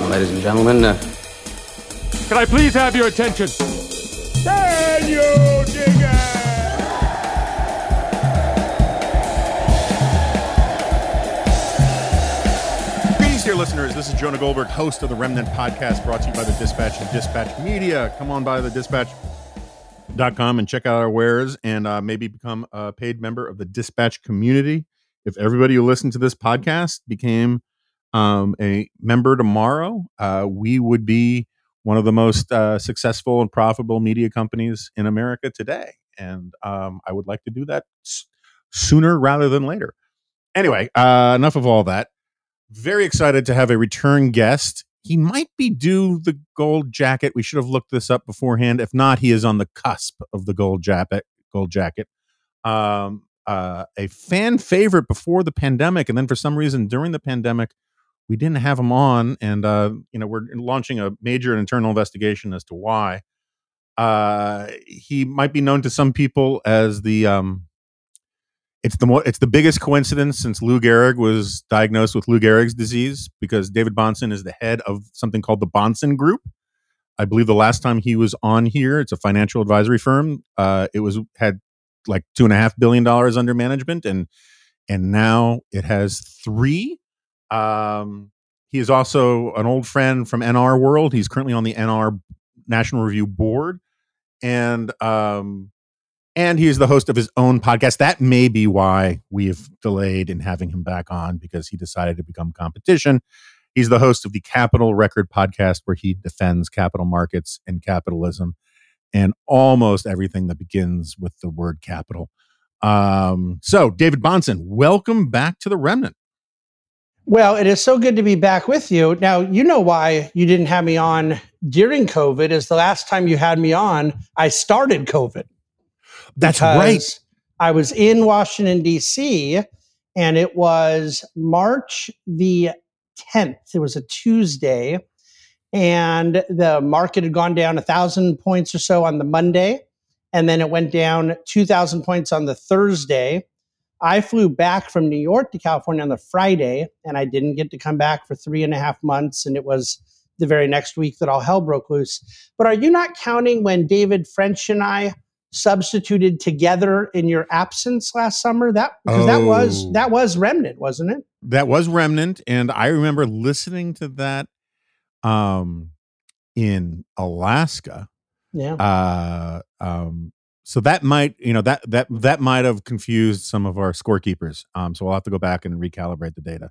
Ladies and gentlemen, uh, Can I please have your attention? Can you dig it? Dear listeners. This is Jonah Goldberg, host of the Remnant Podcast, brought to you by the Dispatch and Dispatch Media. Come on by the dispatch.com and check out our wares and uh, maybe become a paid member of the Dispatch community. If everybody who listened to this podcast became um, a member tomorrow, uh, we would be one of the most uh, successful and profitable media companies in America today. And um, I would like to do that s- sooner rather than later. Anyway, uh, enough of all that very excited to have a return guest. He might be due the gold jacket. We should have looked this up beforehand. If not, he is on the cusp of the gold jacket. Gold jacket. Um, uh, a fan favorite before the pandemic, and then for some reason during the pandemic, we didn't have him on, and uh, you know we're launching a major internal investigation as to why. Uh, he might be known to some people as the um, it's the it's the biggest coincidence since Lou Gehrig was diagnosed with Lou Gehrig's disease because David Bahnsen is the head of something called the Bahnsen Group. I believe the last time he was on here, it's a financial advisory firm. Uh, it was had like two and a half billion dollars under management, and and now it has three. Um, he is also an old friend from NR World. He's currently on the NR National Review Board, and um, and he is the host of his own podcast. That may be why we've delayed in having him back on because he decided to become competition. He's the host of the Capital Record podcast, where he defends capital markets and capitalism and almost everything that begins with the word capital. Um, so, David Bahnsen, welcome back to the Remnant. Well, it is so good to be back with you. Now, you know why you didn't have me on during COVID is the last time you had me on, I started COVID. That's right. I was in Washington, D.C., and it was March the 10th. It was a Tuesday, and the market had gone down a thousand points or so on the Monday, and then it went down 2,000 points on the Thursday. I flew back from New York to California on the Friday, and I didn't get to come back for three and a half months. And it was the very next week that all hell broke loose. But are you not counting when David French and I substituted together in your absence last summer? That because that was Oh. that was remnant, wasn't it? that was remnant and i remember listening to that um in alaska Yeah. uh um so that might you know that that that might have confused some of our scorekeepers um so we'll have to go back and recalibrate the data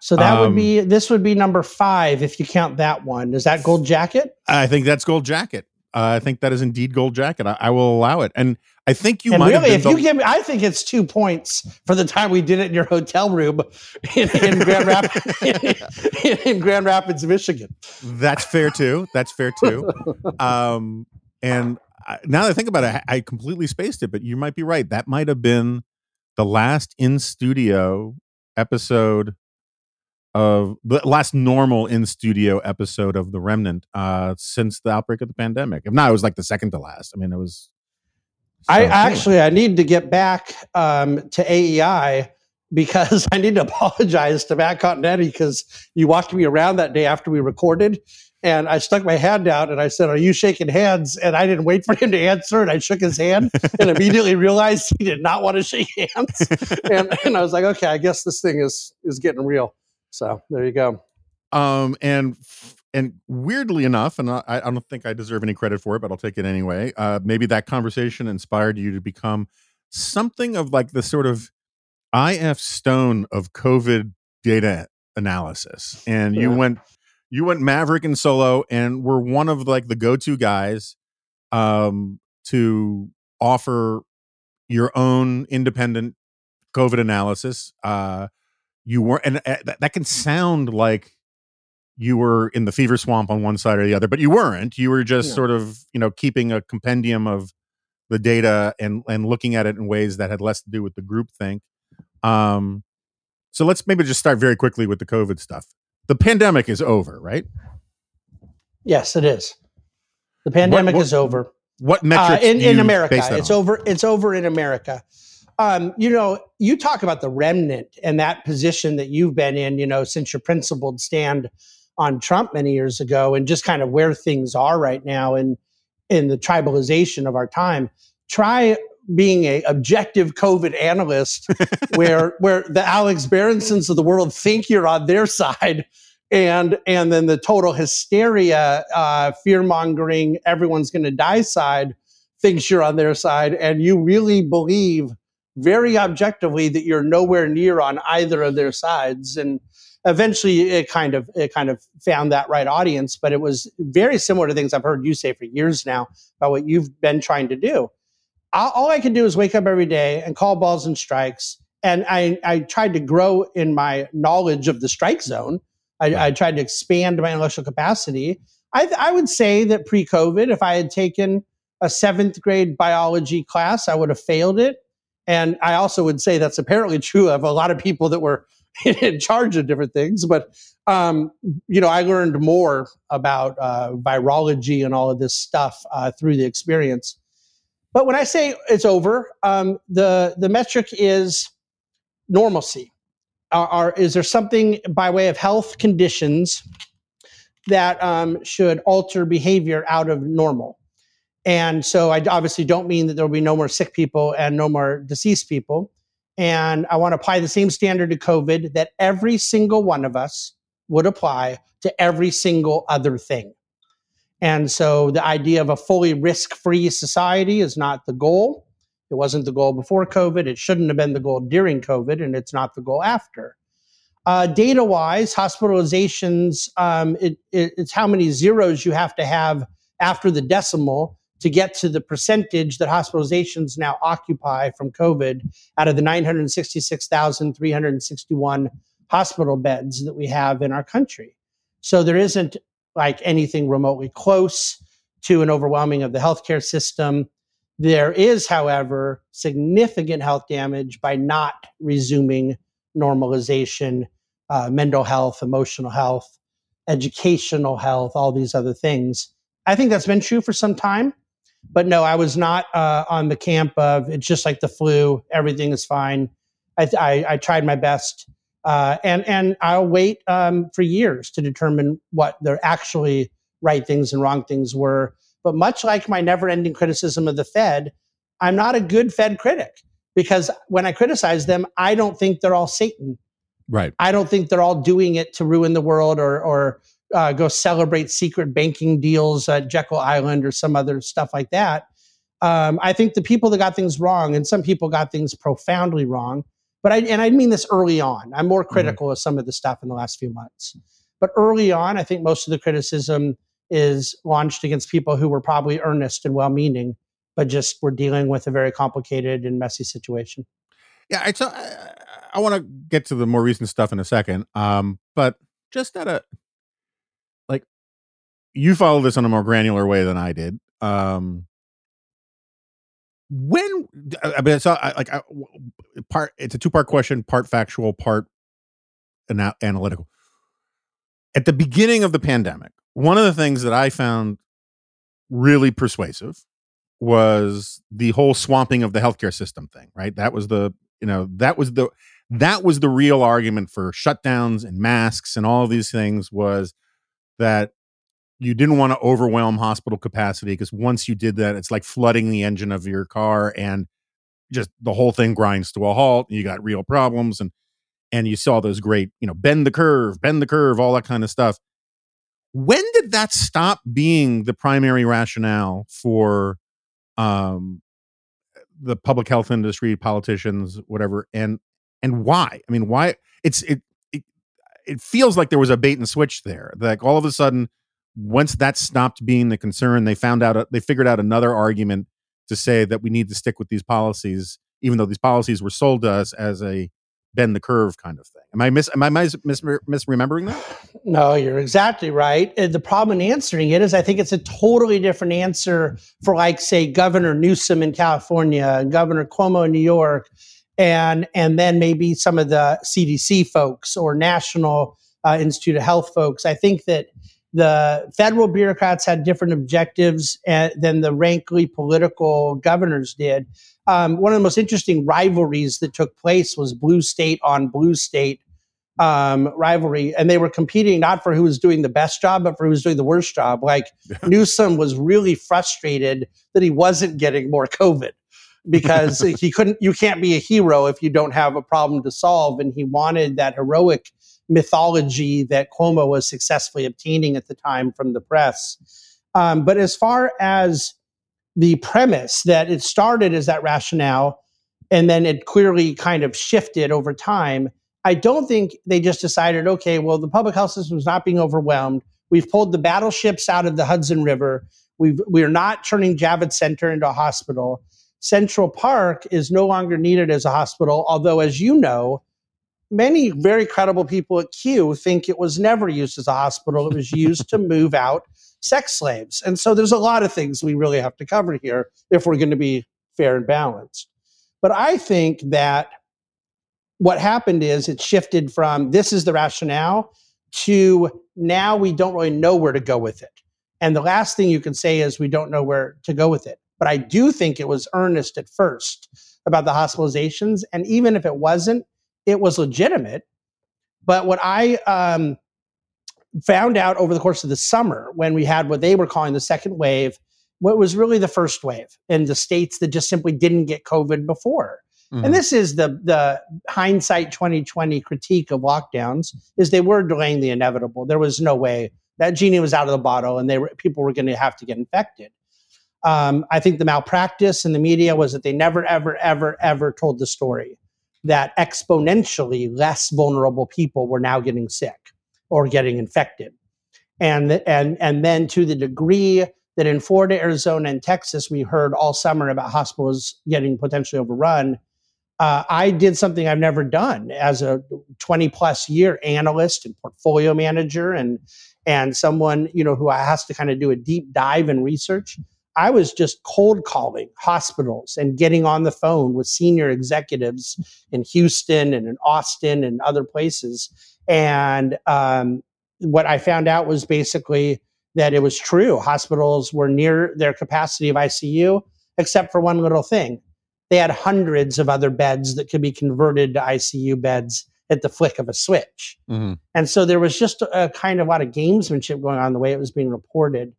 so that um, would be this would be number five if you count that one. Is that gold jacket? i think that's gold jacket uh, i think that is indeed gold jacket i, I will allow it and i think you and might really, if been you give me, I think it's two points for the time we did it in your hotel room in, in Grand Rapids, in, in Grand Rapids, Michigan. That's fair too. That's fair too. Um, and I, now that I think about it, I, I completely spaced it, but you might be right. That might have been the last in studio episode of the last normal in studio episode of The Remnant uh, since the outbreak of the pandemic. If not, it was like the second to last. I mean, it was. I so, anyway. actually I need to get back um, to AEI because I need to apologize to Matt Continetti because you walked me around that day after we recorded. And I stuck my hand out and I said, Are you shaking hands? And I didn't wait for him to answer. And I shook his hand and immediately realized he did not want to shake hands. And, and I was like, Okay, I guess this thing is is getting real. So there you go. um and and weirdly enough and I, I don't think i deserve any credit for it but i'll take it anyway uh maybe that conversation inspired you to become something of like the sort of I.F. Stone of covid data analysis and you Yeah. went you went Maverick and solo, and were one of like the go-to guys um, to offer your own independent COVID analysis. Uh, you were, and uh, that, that can sound like you were in the fever swamp on one side or the other, but you weren't. You were just Yeah. sort of, you know, keeping a compendium of the data and and looking at it in ways that had less to do with the group think. Um, so let's maybe just start very quickly with the COVID stuff. The pandemic is over, right? Yes, it is. The pandemic what- is over. What Uh, in, in America. It's on? over. It's over in America. Um, you know, you talk about the remnant and that position that you've been in, you know, since your principled stand on Trump many years ago, and just kind of where things are right now in in the tribalization of our time. Try being a objective COVID analyst, where where the Alex Berensons of the world think you're on their side, and and then the total hysteria, uh, fear mongering, everyone's going to die side thinks you're on their side, and you really believe very objectively that you're nowhere near on either of their sides. And eventually, it kind of it kind of found that right audience. But it was very similar to things I've heard you say for years now about what you've been trying to do. All, I can do is wake up every day and call balls and strikes. And I, I tried to grow in my knowledge of the strike zone. I, I tried to expand my intellectual capacity. I, I would say that pre COVID, if I had taken a seventh grade biology class, I would have failed it. And I also would say that's apparently true of a lot of people that were in charge of different things. But, um, you know, I learned more about uh, virology and all of this stuff uh, through the experience. But when I say it's over, um, the, the metric is normalcy. Are, are, is there something by way of health conditions that um, should alter behavior out of normal? And so I obviously don't mean that there will be no more sick people and no more deceased people. And I want to apply the same standard to COVID that every single one of us would apply to every single other thing. And so the idea of a fully risk free society is not the goal. It wasn't the goal before COVID. It shouldn't have been the goal during COVID, and it's not the goal after. Uh, data wise, hospitalizations, um, it, it, it's how many zeros you have to have after the decimal to get to the percentage that hospitalizations now occupy from COVID out of the 966,361 hospital beds that we have in our country. So there isn't like anything remotely close to an overwhelming of the healthcare system. There is, however, significant health damage by not resuming normalization, uh, mental health, emotional health, educational health, all these other things. I think that's been true for some time. But no, I was not uh, on the camp of it's just like the flu, everything is fine. I, I, I tried my best. Uh, and and I'll wait um, for years to determine what the actually right things and wrong things were. But much like my never-ending criticism of the Fed, I'm not a good Fed critic because when I criticize them, I don't think they're all Satan. Right. I don't think they're all doing it to ruin the world or or uh, go celebrate secret banking deals at Jekyll Island or some other stuff like that. Um, I think the people that got things wrong, and some people got things profoundly wrong, but I and I mean this early on. I'm more critical of some of the stuff in the last few months, but early on, I think most of the criticism is launched against people who were probably earnest and well-meaning, but just were dealing with a very complicated and messy situation. Yeah, I, so I, I want to get to the more recent stuff in a second. Um, but just at a you follow this in a more granular way than I did. Um, when I mean, it's I- like I, part. It's a two part question, part factual, part ana- analytical. At the beginning of the pandemic, one of the things that I found really persuasive was the whole swamping of the healthcare system thing. Right, that was the you know that was the that was the real argument for shutdowns and masks and all of these things was that you didn't want to overwhelm hospital capacity because once you did that it's like flooding the engine of your car and just the whole thing grinds to a halt and you got real problems and and you saw those great you know bend the curve bend the curve all that kind of stuff when did that stop being the primary rationale for um the public health industry politicians whatever and and why i mean why it's it, it it feels like there was a bait and switch there. Like all of a sudden, once that stopped being the concern, they found out they figured out another argument to say that we need to stick with these policies, even though these policies were sold to us as a bend the curve kind of thing. Am I mis am I mis, mis misremembering that? No, you're exactly right. The problem in answering it is I think it's a totally different answer for like say Governor Newsom in California, Governor Cuomo in New York, and and then maybe some of the CDC folks or National uh, Institute of Health folks. I think that the federal bureaucrats had different objectives uh, than the rankly political governors did. Um, one of the most interesting rivalries that took place was blue state on blue state um, rivalry, and they were competing not for who was doing the best job, but for who was doing the worst job. Like Newsom was really frustrated that he wasn't getting more COVID because he couldn't. You can't be a hero if you don't have a problem to solve, and he wanted that heroic mythology that Cuomo was successfully obtaining at the time from the press. Um, but as far as the premise that it started as that rationale and then it clearly kind of shifted over time, I don't think they just decided, okay, well, the public health system is not being overwhelmed. We've pulled the battleships out of the Hudson River. We've, we're not turning Javits Center into a hospital. Central Park is no longer needed as a hospital, although, as you know, many very credible people at Q think it was never used as a hospital. It was used to move out sex slaves. And so there's a lot of things we really have to cover here if we're going to be fair and balanced. But I think that what happened is it shifted from this is the rationale to now we don't really know where to go with it. And the last thing you can say is we don't know where to go with it. But I do think it was earnest at first about the hospitalizations. And even if it wasn't, it was legitimate. But what I um, found out over the course of the summer when we had what they were calling the second wave, what was really the first wave in the states that just simply didn't get COVID before. Mm-hmm. And this is the the hindsight 2020 critique of lockdowns is they were delaying the inevitable. There was no way that genie was out of the bottle and they were, people were going to have to get infected. Um, I think the malpractice in the media was that they never, ever, ever, ever told the story that exponentially less vulnerable people were now getting sick or getting infected. And, and, and then to the degree that in Florida, Arizona, and Texas, we heard all summer about hospitals getting potentially overrun. Uh, I did something I've never done as a 20 plus year analyst and portfolio manager and and someone you know who has to kind of do a deep dive in research. I was just cold calling hospitals and getting on the phone with senior executives in Houston and in Austin and other places. And um, what I found out was basically that it was true. Hospitals were near their capacity of ICU, except for one little thing. They had hundreds of other beds that could be converted to ICU beds at the flick of a switch. Mm-hmm. And so there was just a, a, kind of a lot of gamesmanship going on the way it was being reported.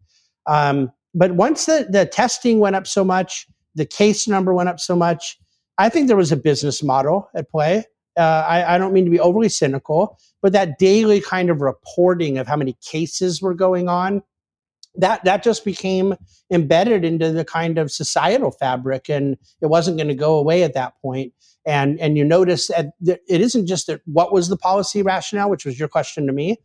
Um, but once the, the testing went up so much, the case number went up so much, I think there was a business model at play. Uh, I, I, don't mean to be overly cynical, but that daily kind of reporting of how many cases were going on, that that just became embedded into the kind of societal fabric, and it wasn't going to go away at that point. And and you notice that it isn't just that what was the policy rationale, which was your question to me,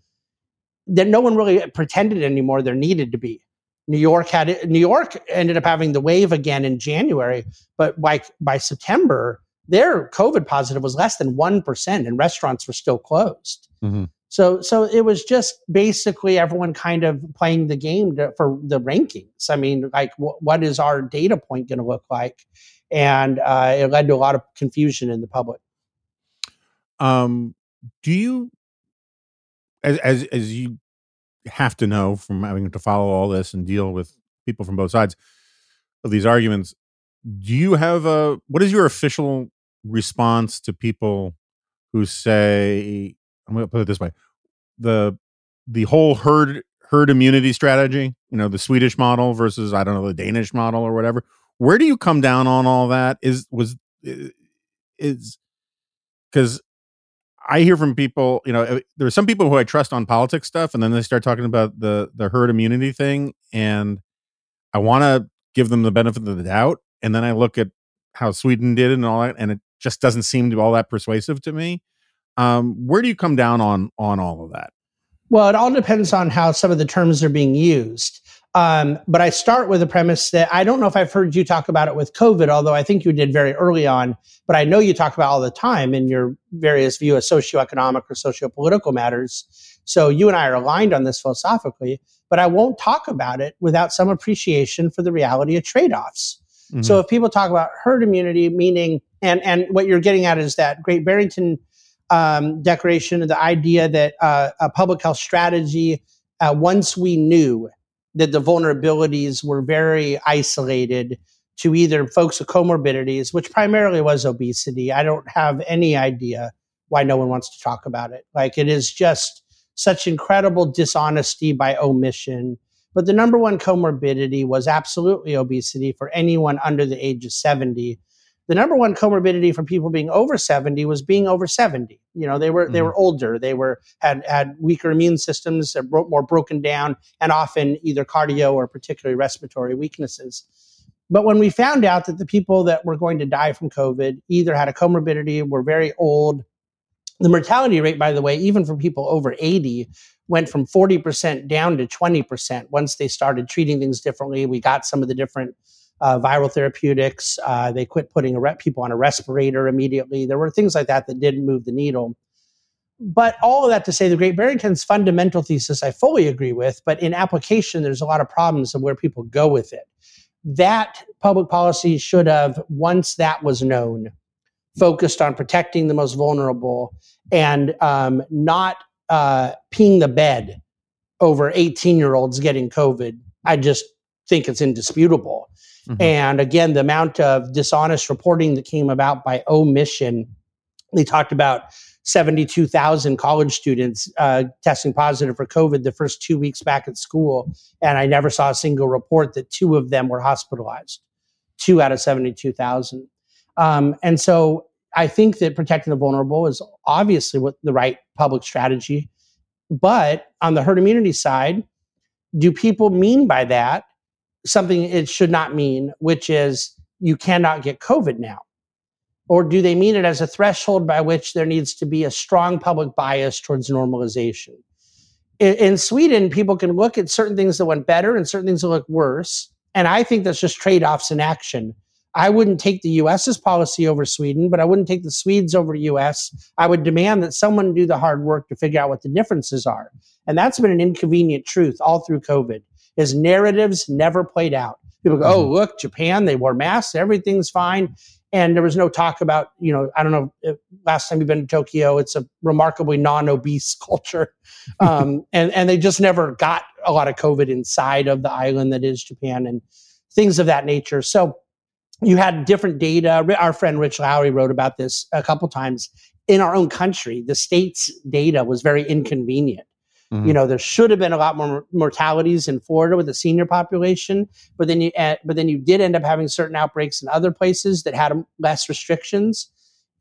that no one really pretended anymore there needed to be. New York had it. New York ended up having the wave again in January, but by by September, their COVID positive was less than one percent, and restaurants were still closed. Mm-hmm. So so it was just basically everyone kind of playing the game to, for the rankings. I mean, like w- what is our data point going to look like? And uh, it led to a lot of confusion in the public. Um, do you, as as as you have to know from having to follow all this and deal with people from both sides of these arguments. Do you have a what is your official response to people who say I'm going to put it this way the the whole herd herd immunity strategy, you know, the Swedish model versus I don't know the Danish model or whatever. Where do you come down on all that? Is was is because I hear from people, you know, there are some people who I trust on politics stuff, and then they start talking about the the herd immunity thing, and I want to give them the benefit of the doubt, and then I look at how Sweden did it and all that, and it just doesn't seem to be all that persuasive to me. Um, where do you come down on on all of that? Well, it all depends on how some of the terms are being used. Um, but I start with the premise that I don't know if I've heard you talk about it with COVID, although I think you did very early on. But I know you talk about all the time in your various view of socioeconomic or sociopolitical matters. So you and I are aligned on this philosophically. But I won't talk about it without some appreciation for the reality of trade offs. Mm-hmm. So if people talk about herd immunity, meaning and and what you're getting at is that Great Barrington um, Declaration, of the idea that uh, a public health strategy, uh, once we knew that the vulnerabilities were very isolated to either folks with comorbidities, which primarily was obesity. I don't have any idea why no one wants to talk about it. Like it is just such incredible dishonesty by omission. But the number one comorbidity was absolutely obesity for anyone under the age of 70. The number one comorbidity for people being over 70 was being over 70. You know, they were mm. they were older, they were had had weaker immune systems, bro- more broken down, and often either cardio or particularly respiratory weaknesses. But when we found out that the people that were going to die from COVID either had a comorbidity, were very old, the mortality rate, by the way, even for people over 80, went from 40% down to 20% once they started treating things differently. We got some of the different uh, viral therapeutics. Uh, they quit putting people on a respirator immediately. There were things like that that didn't move the needle. But all of that to say, the Great Barrington's fundamental thesis I fully agree with, but in application, there's a lot of problems of where people go with it. That public policy should have, once that was known, focused on protecting the most vulnerable and um, not uh, peeing the bed over 18 year olds getting COVID. I just think it's indisputable. Mm-hmm. And again, the amount of dishonest reporting that came about by omission, they talked about 72,000 college students uh, testing positive for COVID the first two weeks back at school. And I never saw a single report that two of them were hospitalized, two out of 72,000. Um, and so I think that protecting the vulnerable is obviously what the right public strategy. But on the herd immunity side, do people mean by that something it should not mean, which is you cannot get COVID now? Or do they mean it as a threshold by which there needs to be a strong public bias towards normalization? In, in Sweden, people can look at certain things that went better and certain things that look worse. And I think that's just trade offs in action. I wouldn't take the US's policy over Sweden, but I wouldn't take the Swedes over the US. I would demand that someone do the hard work to figure out what the differences are. And that's been an inconvenient truth all through COVID. Is narratives never played out. People go, oh, mm-hmm. "Oh, look, Japan, they wore masks, everything's fine." And there was no talk about, you know, I don't know, if, last time you've been to Tokyo, it's a remarkably non-obese culture. Um, and, and they just never got a lot of COVID inside of the island that is Japan and things of that nature. So you had different data. Our friend Rich Lowry wrote about this a couple times. In our own country, the state's data was very inconvenient. Mm-hmm. You know, there should have been a lot more mortalities in Florida with the senior population, but then you but then you did end up having certain outbreaks in other places that had less restrictions,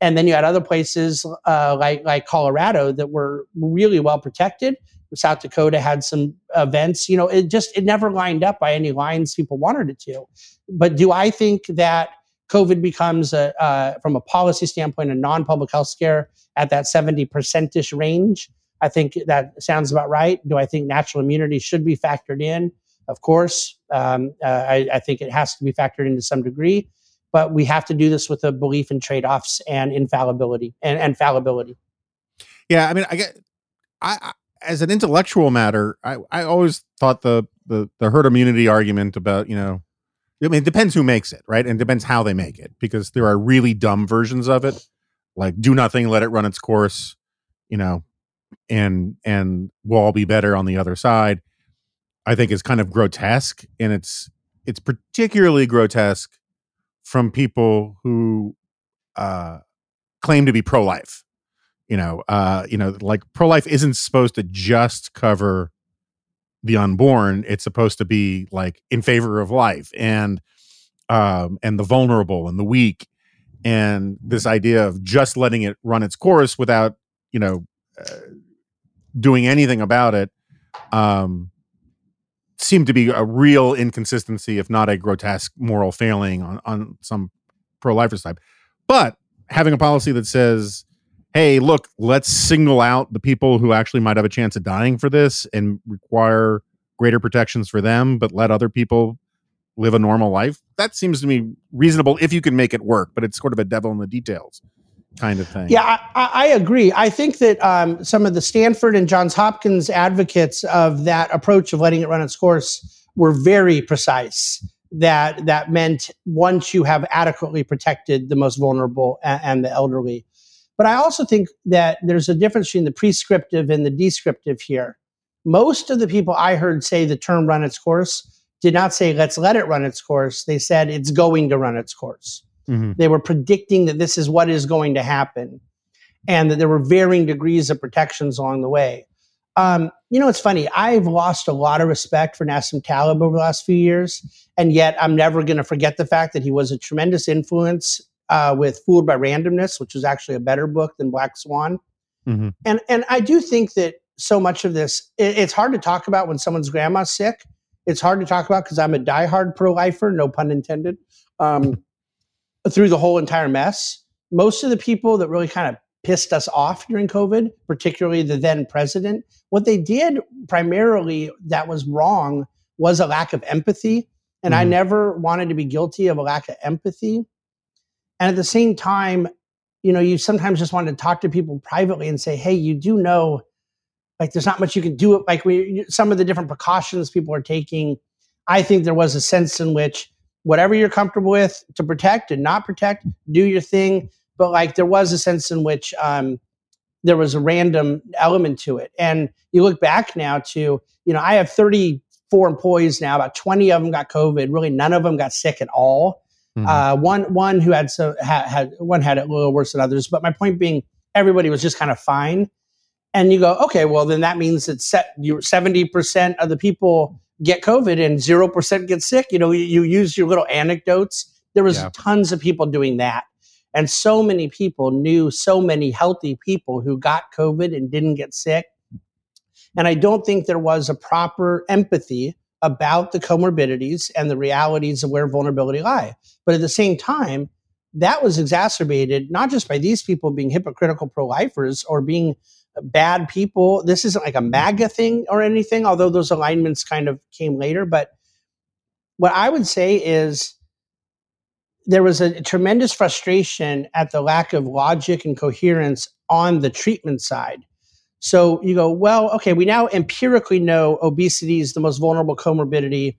and then you had other places uh, like like Colorado that were really well protected. South Dakota had some events. You know, it just it never lined up by any lines people wanted it to. But do I think that COVID becomes a uh, from a policy standpoint a non-public health scare at that seventy percentish range? I think that sounds about right. Do I think natural immunity should be factored in? Of course, um, uh, I, I, think it has to be factored in to some degree, but we have to do this with a belief in trade-offs and infallibility and, and fallibility. Yeah, I mean, I get, I, I as an intellectual matter, I, I always thought the, the the herd immunity argument about you know, I mean, it depends who makes it, right, and depends how they make it, because there are really dumb versions of it, like do nothing, let it run its course, you know, and and we'll all be better on the other side i think is kind of grotesque and it's it's particularly grotesque from people who uh claim to be pro-life you know uh you know like pro-life isn't supposed to just cover the unborn it's supposed to be like in favor of life and um and the vulnerable and the weak and this idea of just letting it run its course without you know uh, doing anything about it um, seemed to be a real inconsistency, if not a grotesque moral failing on, on some pro lifers type. But having a policy that says hey, look, let's single out the people who actually might have a chance of dying for this and require greater protections for them, but let other people live a normal life. That seems to me reasonable if you can make it work, but it's sort of a devil in the details kind of thing. Yeah, I, I agree. I think that um, some of the Stanford and Johns Hopkins advocates of that approach of letting it run its course were very precise. That that meant once you have adequately protected the most vulnerable and, and the elderly. But I also think that there's a difference between the prescriptive and the descriptive here. Most of the people I heard say the term run its course did not say let's let it run its course. They said it's going to run its course. Mm-hmm. They were predicting that this is what is going to happen and that there were varying degrees of protections along the way. Um, you know, it's funny. I've lost a lot of respect for Nassim Taleb over the last few years, and yet I'm never going to forget the fact that he was a tremendous influence uh, with Fooled by Randomness, which was actually a better book than Black Swan. Mm-hmm. And and I do think that so much of this, it, it's hard to talk about when someone's grandma's sick. It's hard to talk about because I'm a diehard pro-lifer, no pun intended. Um, through the whole entire mess. Most of the people that really kind of pissed us off during COVID, particularly the then president, what they did primarily that was wrong was a lack of empathy. And I Mhm. never wanted to be guilty of a lack of empathy. And at the same time, you know, you sometimes just want to talk to people privately and say, hey, you do know, like, there's not much you can do. It Like, we, some of the different precautions people are taking. I think there was a sense in which whatever you're comfortable with to protect and not protect, do your thing. But like there was a sense in which um, there was a random element to it. And you look back now to, you know, I have 34 employees now, about 20 of them got COVID. Really, none of them got sick at all. Mhm. Uh, one one who had so had, had one had it a little worse than others. But my point being, everybody was just kind of fine. And you go, okay, well then that means that set, you 70% of the people get COVID and 0% get sick. You know, you, you use your little anecdotes. There was Yeah. tons of people doing that. And so many people knew so many healthy people who got COVID and didn't get sick. And I don't think there was a proper empathy about the comorbidities and the realities of where vulnerability lie. But at the same time, that was exacerbated not just by these people being hypocritical pro lifers or being bad people. This isn't like a MAGA thing or anything, although those alignments kind of came later. But what I would say is there was a tremendous frustration at the lack of logic and coherence on the treatment side. So you go, well, okay, we now empirically know obesity is the most vulnerable comorbidity,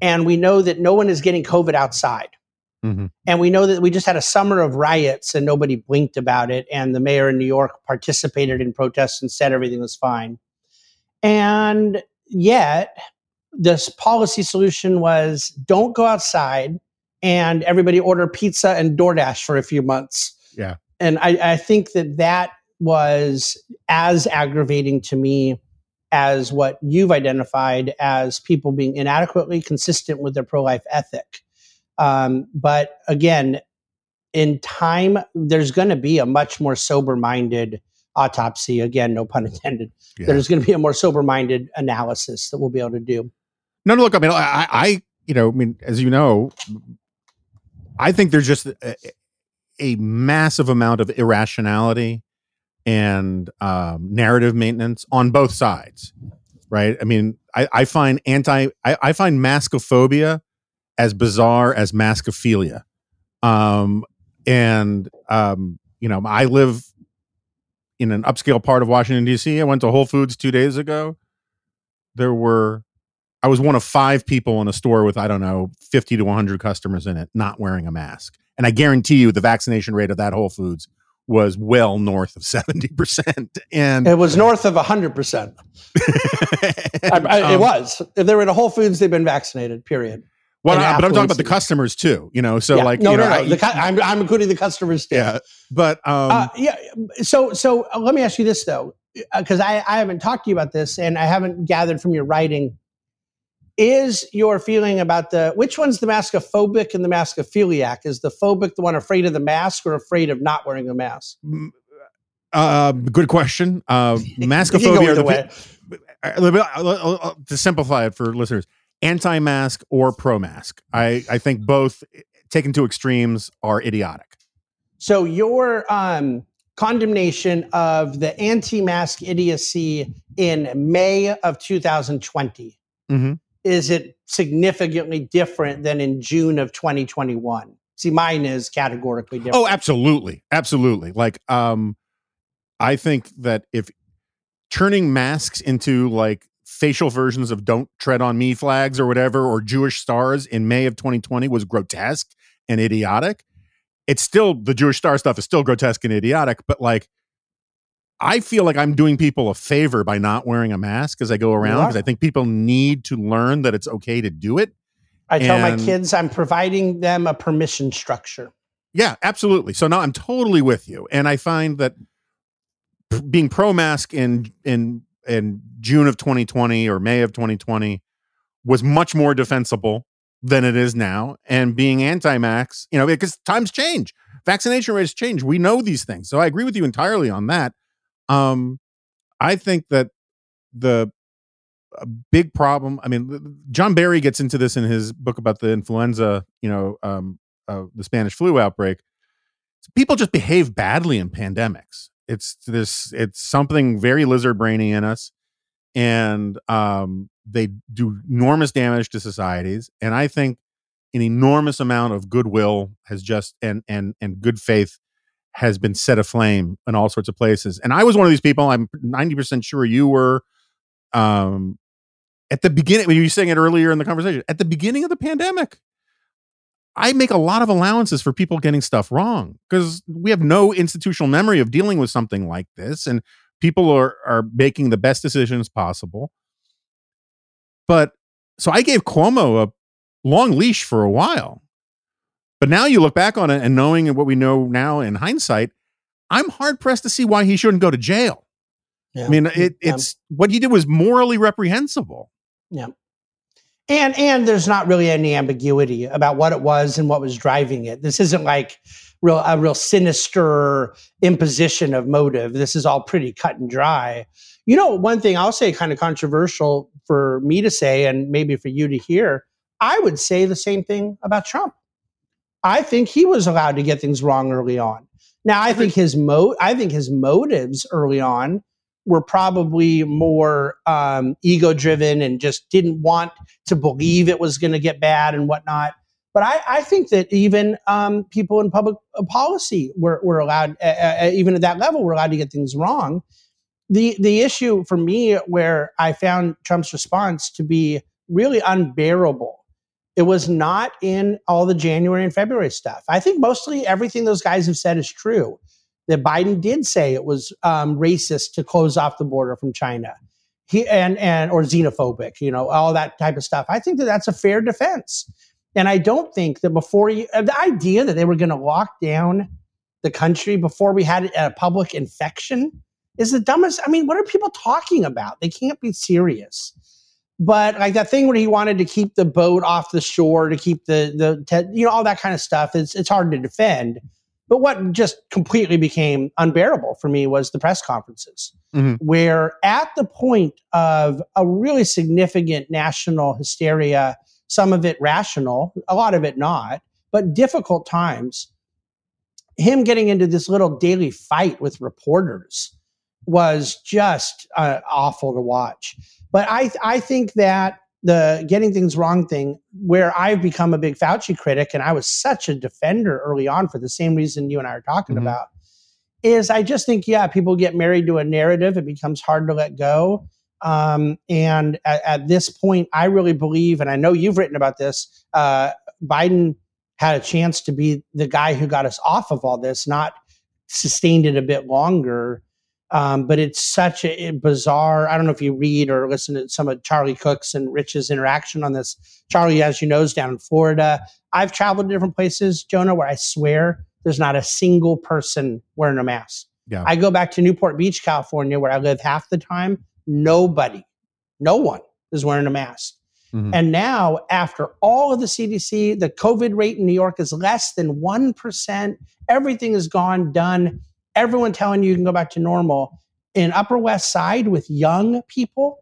and we know that no one is getting COVID outside. Mhm. And we know that we just had a summer of riots and nobody blinked about it. And the mayor in New York participated in protests and said everything was fine. And yet, this policy solution was don't go outside and everybody order pizza and DoorDash for a few months. Yeah. And I, I think that that was as aggravating to me as what you've identified as people being inadequately consistent with their pro life ethic. Um, but again, in time, there's going to be a much more sober minded autopsy. Again, no pun intended. Yeah. There's going to be a more sober minded analysis that we'll be able to do. No, no, look, I mean, I, I, you know, I mean, as you know, I think there's just a, a massive amount of irrationality and um, narrative maintenance on both sides, right? I mean, I, I find anti, I, I find maskophobia as bizarre as maskophilia, um, and um, you know, I live in an upscale part of Washington D.C. I went to Whole Foods two days ago. There were I was one of five people in a store with, I don't know, 50 to 100 customers in it not wearing a mask. And I guarantee you the vaccination rate of that Whole Foods was well north of 70%. And It was north of 100%. I, I, it um, was. If they were in a Whole Foods, they've been vaccinated, period. Well, I- but I'm talking about the customers too, you know, so Yeah. like, no, you know, no, no. I- The I'm, I'm including the customers too. yeah, but, um, Uh, yeah. So, so uh, let me ask you this though, because I, I haven't talked to you about this and I haven't gathered from your writing. Is your feeling about the which one's the maskophobic and the maskophiliac? Is the phobic the one afraid of the mask or afraid of not wearing a mask? uh, good question. Uh, You can go maskophobia the, way. pe- uh, let me- uh, uh, uh, to simplify it for listeners, anti-mask or pro-mask. I, I think both taken to extremes are idiotic. So your um condemnation of the anti-mask idiocy in May of 2020. Mhm. Is it significantly different than in June of 2021? See, mine is categorically different. Oh, absolutely. Absolutely. Like um I think that if turning masks into like facial versions of don't tread on me flags or whatever or Jewish stars in May of 2020 was grotesque and idiotic, it's still the Jewish star stuff is still grotesque and idiotic, but like I feel like I'm doing people a favor by not wearing a mask as I go around because. I think people need to learn that it's okay to do it. I tell my kids I'm providing them a permission structure. Yeah, absolutely. So now I'm totally with you, and I find that p- being pro mask in in in June of 2020 or May of 2020 was much more defensible than it is now, and being anti-max, you know, because times change, vaccination rates change. We know these things, so I agree with you entirely on that. Um, I think that the big problem. I mean, John Barry gets into this in his book about the influenza, you know, um, uh, the Spanish flu outbreak. People just behave badly in pandemics. It's this. It's something very lizard brainy in us, and um, they do enormous damage to societies. And I think an enormous amount of goodwill has just and and and good faith has been set aflame in all sorts of places. And I was one of these people. I'm 90 percent sure you were. Um, at the beginning, when you were saying it earlier in the conversation, at the beginning of the pandemic, I make a lot of allowances for people getting stuff wrong because we have no institutional memory of dealing with something like this, and people are are making the best decisions possible. But so I gave Cuomo a long leash for a while, but now you look back on it and knowing what we know now in hindsight, I'm hard pressed to see why he shouldn't go to jail. Yeah. I mean, mm, it, Yeah. it's what he did was morally reprehensible. Yeah. And and there's not really any ambiguity about what it was and what was driving it. This isn't like real a real sinister imposition of motive. This is all pretty cut and dry. You know, one thing I'll say kind of controversial for me to say and maybe for you to hear, I would say the same thing about Trump. I think he was allowed to get things wrong early on. Now, I think his mo I think his motives early on were probably more um, ego driven and just didn't want to believe it was going to get bad and whatnot. But I, I think that even um, people in public uh, policy were, were allowed, uh, uh, even at that level, were allowed to get things wrong. The the issue for me, where I found Trump's response to be really unbearable, it was not in all the January and February stuff. I think mostly everything those guys have said is true that Biden did say it was um, racist to close off the border from China, he and and or xenophobic, you know, all that type of stuff. I think that that's a fair defense, and I don't think that before you, uh, the idea that they were going to lock down the country before we had a public infection is the dumbest. I mean, what are people talking about? They can't be serious. But like that thing where he wanted to keep the boat off the shore to keep the the you know all that kind of stuff. It's it's hard to defend. But what just completely became unbearable for me was the press conferences, Mhm. where at the point of a really significant national hysteria, some of it rational, a lot of it not, but difficult times, him getting into this little daily fight with reporters was just uh, awful to watch. But I, I think that the getting things wrong thing, where I've become a big Fauci critic, and I was such a defender early on for the same reason you and I are talking Mhm. about, is I just think, yeah, people get married to a narrative. It becomes hard to let go. Um, and at, at this point, I really believe, and I know you've written about this, uh, Biden had a chance to be the guy who got us off of all this, not sustained it a bit longer. Um, but it's such a, a bizarre. I don't know if you read or listen to some of Charlie Cooke's and Rich's interaction on this. Charlie, as you know, is down in Florida. I've traveled to different places, Jonah, where I swear there's not a single person wearing a mask. Yeah. I go back to Newport Beach, California, where I live half the time. Nobody, no one is wearing a mask. Mhm. And now, after all of the CDC, the COVID rate in New York is less than 1%. Everything is gone, done. Everyone telling you you can go back to normal. In Upper West Side with young people,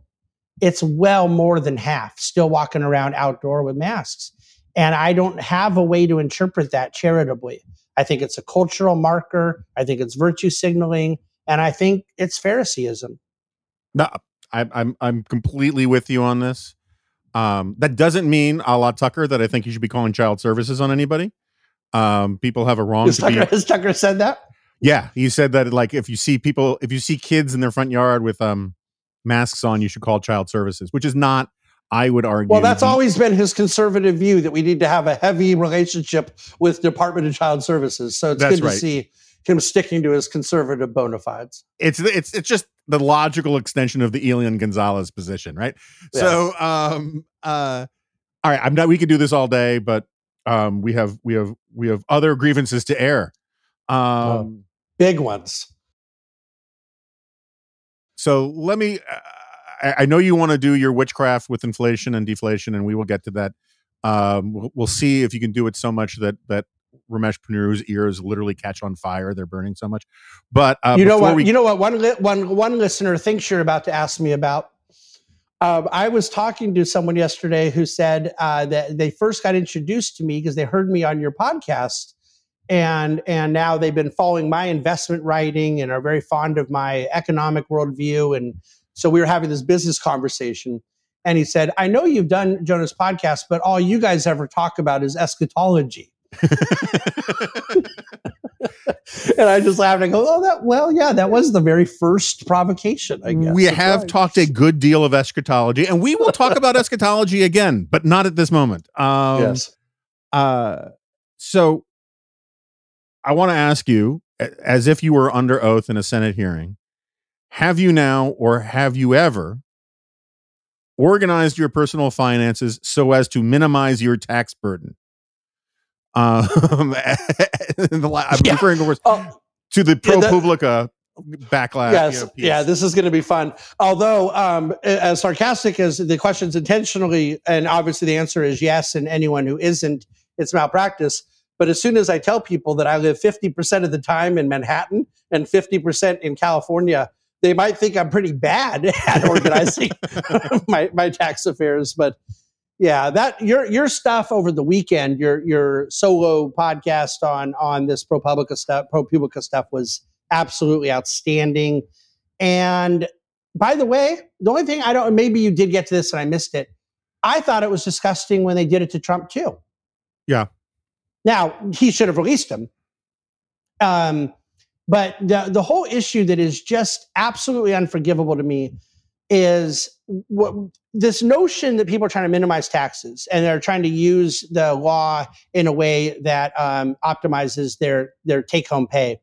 it's well more than half still walking around outdoor with masks. And I don't have a way to interpret that charitably. I think it's a cultural marker. I think it's virtue signaling. And I think it's Phariseeism. No, I, I'm I'm completely with you on this. Um, that doesn't mean, a la Tucker, that I think you should be calling child services on anybody. Um, people have a wrong. Has to be- has Tucker said that? Yeah, he said that like if you see people, if you see kids in their front yard with um masks on, you should call child services, which is not. I would argue. Well, that's always been his conservative view that we need to have a heavy relationship with Department of Child Services. So it's That's good to right. see him sticking to his conservative bona fides. It's it's it's just the logical extension of the Elian Gonzalez position, right? So, um, uh, all right, I'm not. We could do this all day, but um, we have we have we have other grievances to air. Um. Big ones. so let me. Uh, I, know you want to do your witchcraft with inflation and deflation, and we will get to that. Um, we'll, we'll see if you can do it so much that that Ramesh Ponnuru's ears literally catch on fire; they're burning so much. But uh, you know what? we- you know what? One li- one one listener thinks you're about to ask me about. Um, I was talking to someone yesterday who said uh, that they first got introduced to me because they heard me on your podcast, and and now they've been following my investment writing and are very fond of my economic worldview. And so we were having this business conversation, and he said, "I know you've done Jonah's podcast, but all you guys ever talk about is eschatology." and I just laughed. I go, "Oh, that well, yeah, that was the very first provocation." I guess we That's have right. talked a good deal of eschatology, and we will talk about eschatology again, but not at this moment. Um, yes. Uh, so I want to ask you, as if you were under oath in a Senate hearing, have you now or have you ever organized your personal finances so as to minimize your tax burden? Um, the I'm Yeah. referring, course, Oh, to the Yeah, ProPublica backlash. yes. you know, yeah. This is going to be fun. Although, um, as sarcastic as the question's intentionally, and obviously the answer is yes, and anyone who isn't, it's malpractice. But as soon as I tell people that I live 50% of the time in Manhattan and 50% in California, they might think I'm pretty bad at organizing my, my tax affairs. But yeah, that your your stuff over the weekend, your your solo podcast on on this ProPublica stuff, ProPublica stuff was absolutely outstanding. And by the way, the only thing I don't maybe you did get to this and I missed it. I thought it was disgusting when they did it to Trump too. Yeah. Now he should have released him. Um, but the the whole issue that is just absolutely unforgivable to me is what this notion that people are trying to minimize taxes and they're trying to use the law in a way that um, optimizes their their take home pay.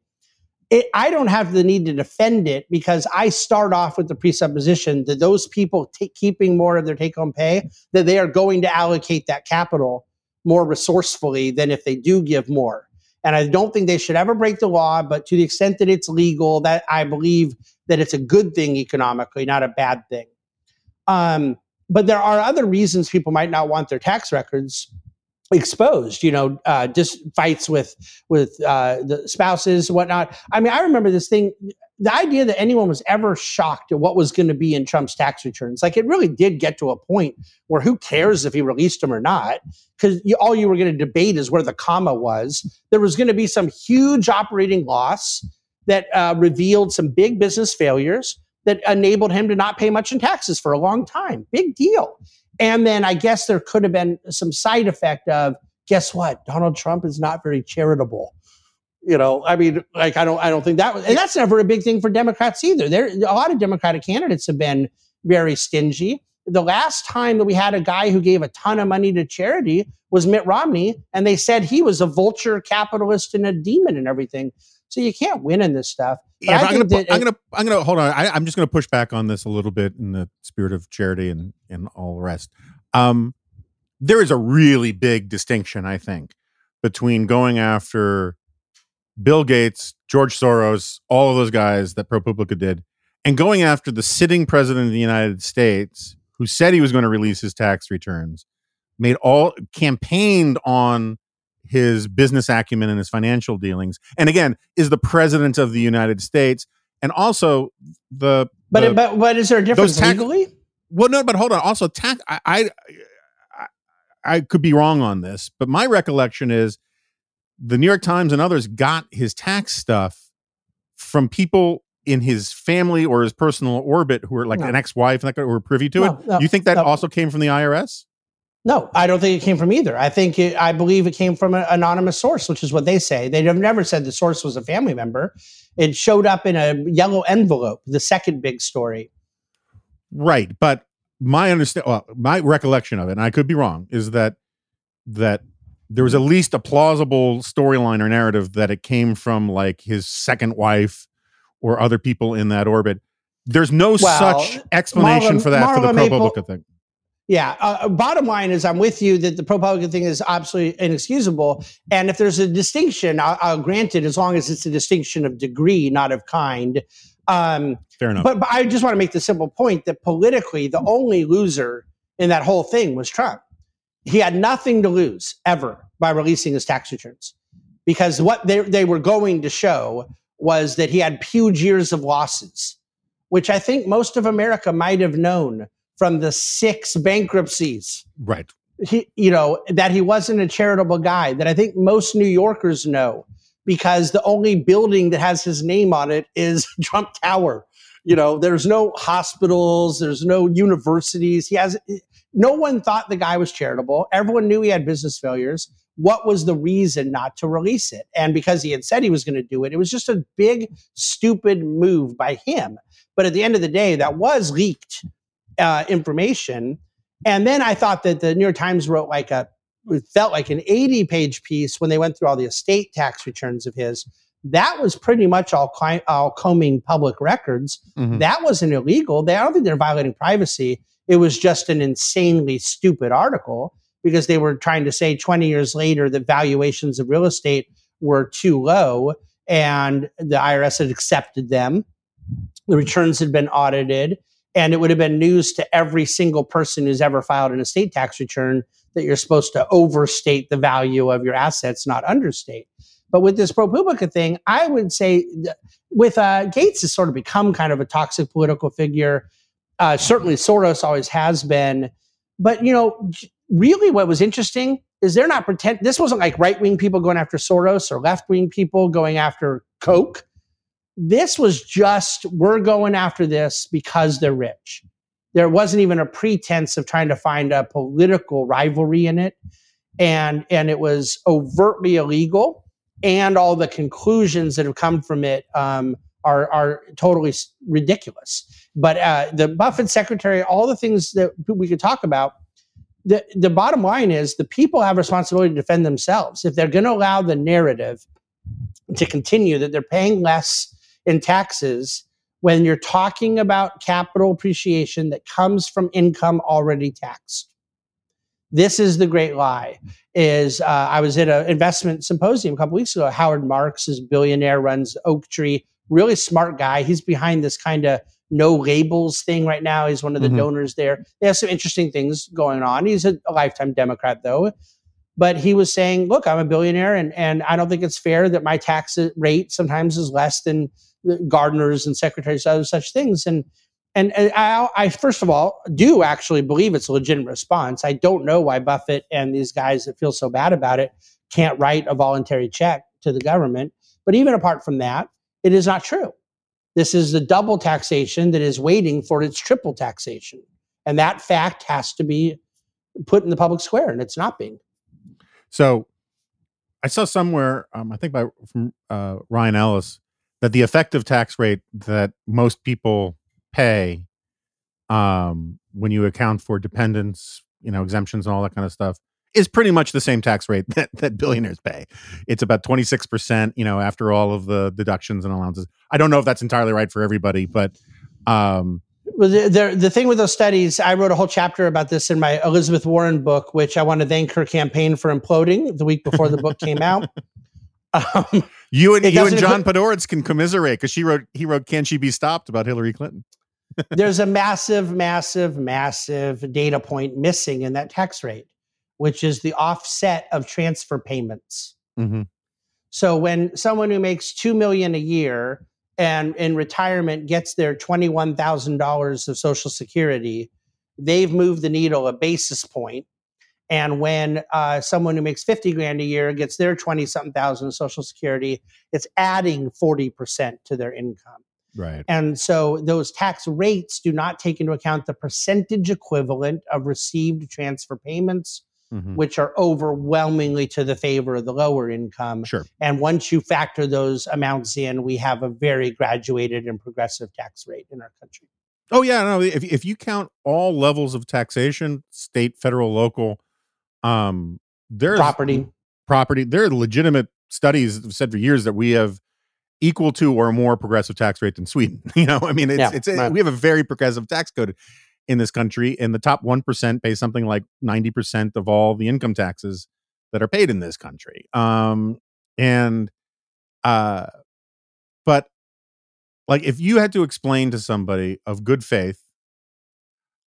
It, I don't have the need to defend it because I start off with the presupposition that those people take, keeping more of their take home pay that they are going to allocate that capital more resourcefully than if they do give more. And I don't think they should ever break the law, but to the extent that it's legal, that I believe that it's a good thing economically, not a bad thing. Um, but there are other reasons people might not want their tax records exposed. You know, uh, just fights with with uh, the spouses, whatnot. I mean, I remember this thing. The idea that anyone was ever shocked at what was going to be in Trump's tax returns, like it really did get to a point where who cares if he released them or not? Because all you were going to debate is where the comma was. There was going to be some huge operating loss that uh, revealed some big business failures that enabled him to not pay much in taxes for a long time. Big deal. And then I guess there could have been some side effect of guess what? Donald Trump is not very charitable. You know, I mean, like I don't, I don't think that was, and that's never a big thing for Democrats either. There, a lot of Democratic candidates have been very stingy. The last time that we had a guy who gave a ton of money to charity was Mitt Romney, and they said he was a vulture capitalist and a demon and everything. So you can't win in this stuff. But Yeah, I I'm gonna, I'm gonna, I'm gonna hold on. I, I'm just gonna push back on this a little bit in the spirit of charity and and all the rest. Um, there is a really big distinction, I think, between going after Bill Gates, George Soros, all of those guys that ProPublica did, and going after the sitting president of the United States, who said he was going to release his tax returns, made all campaigned on his business acumen and his financial dealings, and again is the president of the United States, and also the but, the- but but is there a difference tax- legally? well, no, but hold on. Also, tax. I, I, I could be wrong on this, but my recollection is the New York Times and others got his tax stuff from people in his family or his personal orbit who were like No. an ex-wife and that who were privy to No, it. no, you think that also came from the IRS? No, I don't think it came from either. I think it, I believe it came from an anonymous source, which is what they say. They have never said the source was a family member. It showed up in a yellow envelope. The second big story. Right, but my understand well, my recollection of it, and I could be wrong, is that that there was at least a plausible storyline or narrative that it came from like his second wife or other people in that orbit. There's no Well, such explanation Marla- for that for the Marla Maple- ProPublica thing. Yeah. Uh, bottom line is, I'm with you that the ProPublica thing is absolutely inexcusable. And if there's a distinction, I'll, I'll grant it as long as it's a distinction of degree, not of kind. Um, Fair enough. But, but I just want to make the simple point that politically, the only loser in that whole thing was Trump. He had nothing to lose ever by releasing his tax returns because what they, they were going to show was that he had huge years of losses, which I think most of America might have known from the six bankruptcies right. he, you know, that he wasn't a charitable guy, that I think most New Yorkers know because the only building that has his name on it is Trump Tower. You know, there's no hospitals, there's no universities. He has no one thought the guy was charitable. Everyone knew he had business failures. What was the reason not to release it? And because he had said he was going to do it, it was just a big, stupid move by him. But at the end of the day, that was leaked uh, information. And then I thought that the New York Times wrote like a, it felt like an 80 page piece when they went through all the estate tax returns of his. That was pretty much all, all combing public records. Mhm. That wasn't illegal. They, I don't think they're violating privacy. It was just an insanely stupid article because they were trying to say 20 years later that valuations of real estate were too low and the IRS had accepted them. The returns had been audited and it would have been news to every single person who's ever filed an estate tax return that you're supposed to overstate the value of your assets, not understate. But with this ProPublica thing, I would say th- with uh, Gates has sort of become kind of a toxic political figure. Uh, certainly, Soros always has been. But you know, really, what was interesting is they're not pretend. This wasn't like right wing people going after Soros or left wing people going after Koch. this was just we're going after this because they're rich. There wasn't even a pretense of trying to find a political rivalry in it, and and it was overtly illegal. And all the conclusions that have come from it um, are are totally ridiculous. But uh, the Buffett secretary, all the things that we could talk about. The, the bottom line is the people have responsibility to defend themselves. If they're going to allow the narrative to continue that they're paying less in taxes when you're talking about capital appreciation that comes from income already taxed. This is the great lie. Is uh, I was at an investment symposium a couple weeks ago. Howard Marks is billionaire, runs Oaktree, really smart guy. He's behind this kind of no labels thing right now. He's one of the Mhm. donors there. They have some interesting things going on. He's a, a lifetime Democrat though. But he was saying, look, I'm a billionaire and, and I don't think it's fair that my tax rate sometimes is less than gardeners and secretaries, other such things. And and, and I, I first of all do actually believe it's a legitimate response. I don't know why Buffett and these guys that feel so bad about it can't write a voluntary check to the government. But even apart from that, it is not true. This is the double taxation that is waiting for its triple taxation. And that fact has to be put in the public square, and it's not being. So I saw somewhere, um, I think by from uh, Ryan Ellis, that the effective tax rate that most people pay um, when you account for dependents, you know, exemptions and all that kind of stuff is pretty much the same tax rate that, that billionaires pay. It's about 26%, you know, after all of the deductions and allowances. I don't know if that's entirely right for everybody, but um, Well, the, the, the thing with those studies, I wrote a whole chapter about this in my Elizabeth Warren book, which I want to thank her campaign for imploding the week before the book came out. Um, you and you and John include- Podhoretz can commiserate because she wrote he wrote "Can She Be Stopped" about Hillary Clinton. there's a massive, massive, massive data point missing in that tax rate, which is the offset of transfer payments. Mm-hmm. So when someone who makes two million a year and in retirement gets their twenty-one thousand dollars of Social Security, they've moved the needle a basis point. And when uh, someone who makes 50 grand a year gets their 20 something thousand Social Security, it's adding 40% to their income. Right. And so those tax rates do not take into account the percentage equivalent of received transfer payments, Mhm. which are overwhelmingly to the favor of the lower income. Sure. And once you factor those amounts in, we have a very graduated and progressive tax rate in our country. Oh yeah, no. If if you count all levels of taxation, state, federal, local, um, there's Property. property. There are legitimate studies that have said for years that we have equal to or more progressive tax rate than Sweden. You know, I mean, it's Yeah, it's a, right. we have a very progressive tax code in this country, and the top one percent pay something like ninety percent of all the income taxes that are paid in this country. Um, and uh, but like if you had to explain to somebody of good faith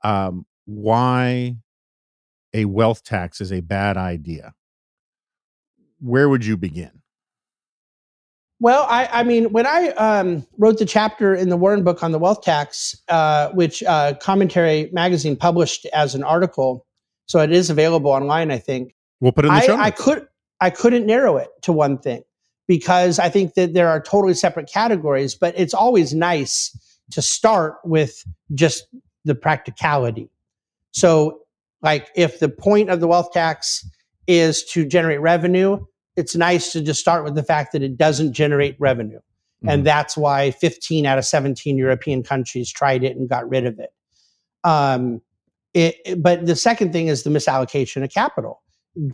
um why a wealth tax is a bad idea where would you begin Well, I, I mean, when I um, wrote the chapter in the Warren book on the wealth tax, uh, which uh, Commentary Magazine published as an article, so it is available online, I think. we'll put it in the I, show I could I couldn't narrow it to one thing because I think that there are totally separate categories, but it's always nice to start with just the practicality. So, like if the point of the wealth tax is to generate revenue, it's nice to just start with the fact that it doesn't generate revenue. Mhm. And that's why 15 out of 17 European countries tried it and got rid of it. Um, it, but the second thing is the misallocation of capital,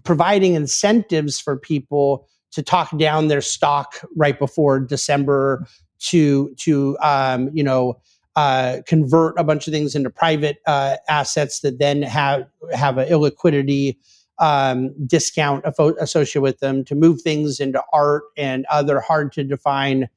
providing incentives for people to talk down their stock right before December to to um, you know uh, convert a bunch of things into private uh, assets that then have have an illiquidity um, discount associated with them to move things into art and other hard to define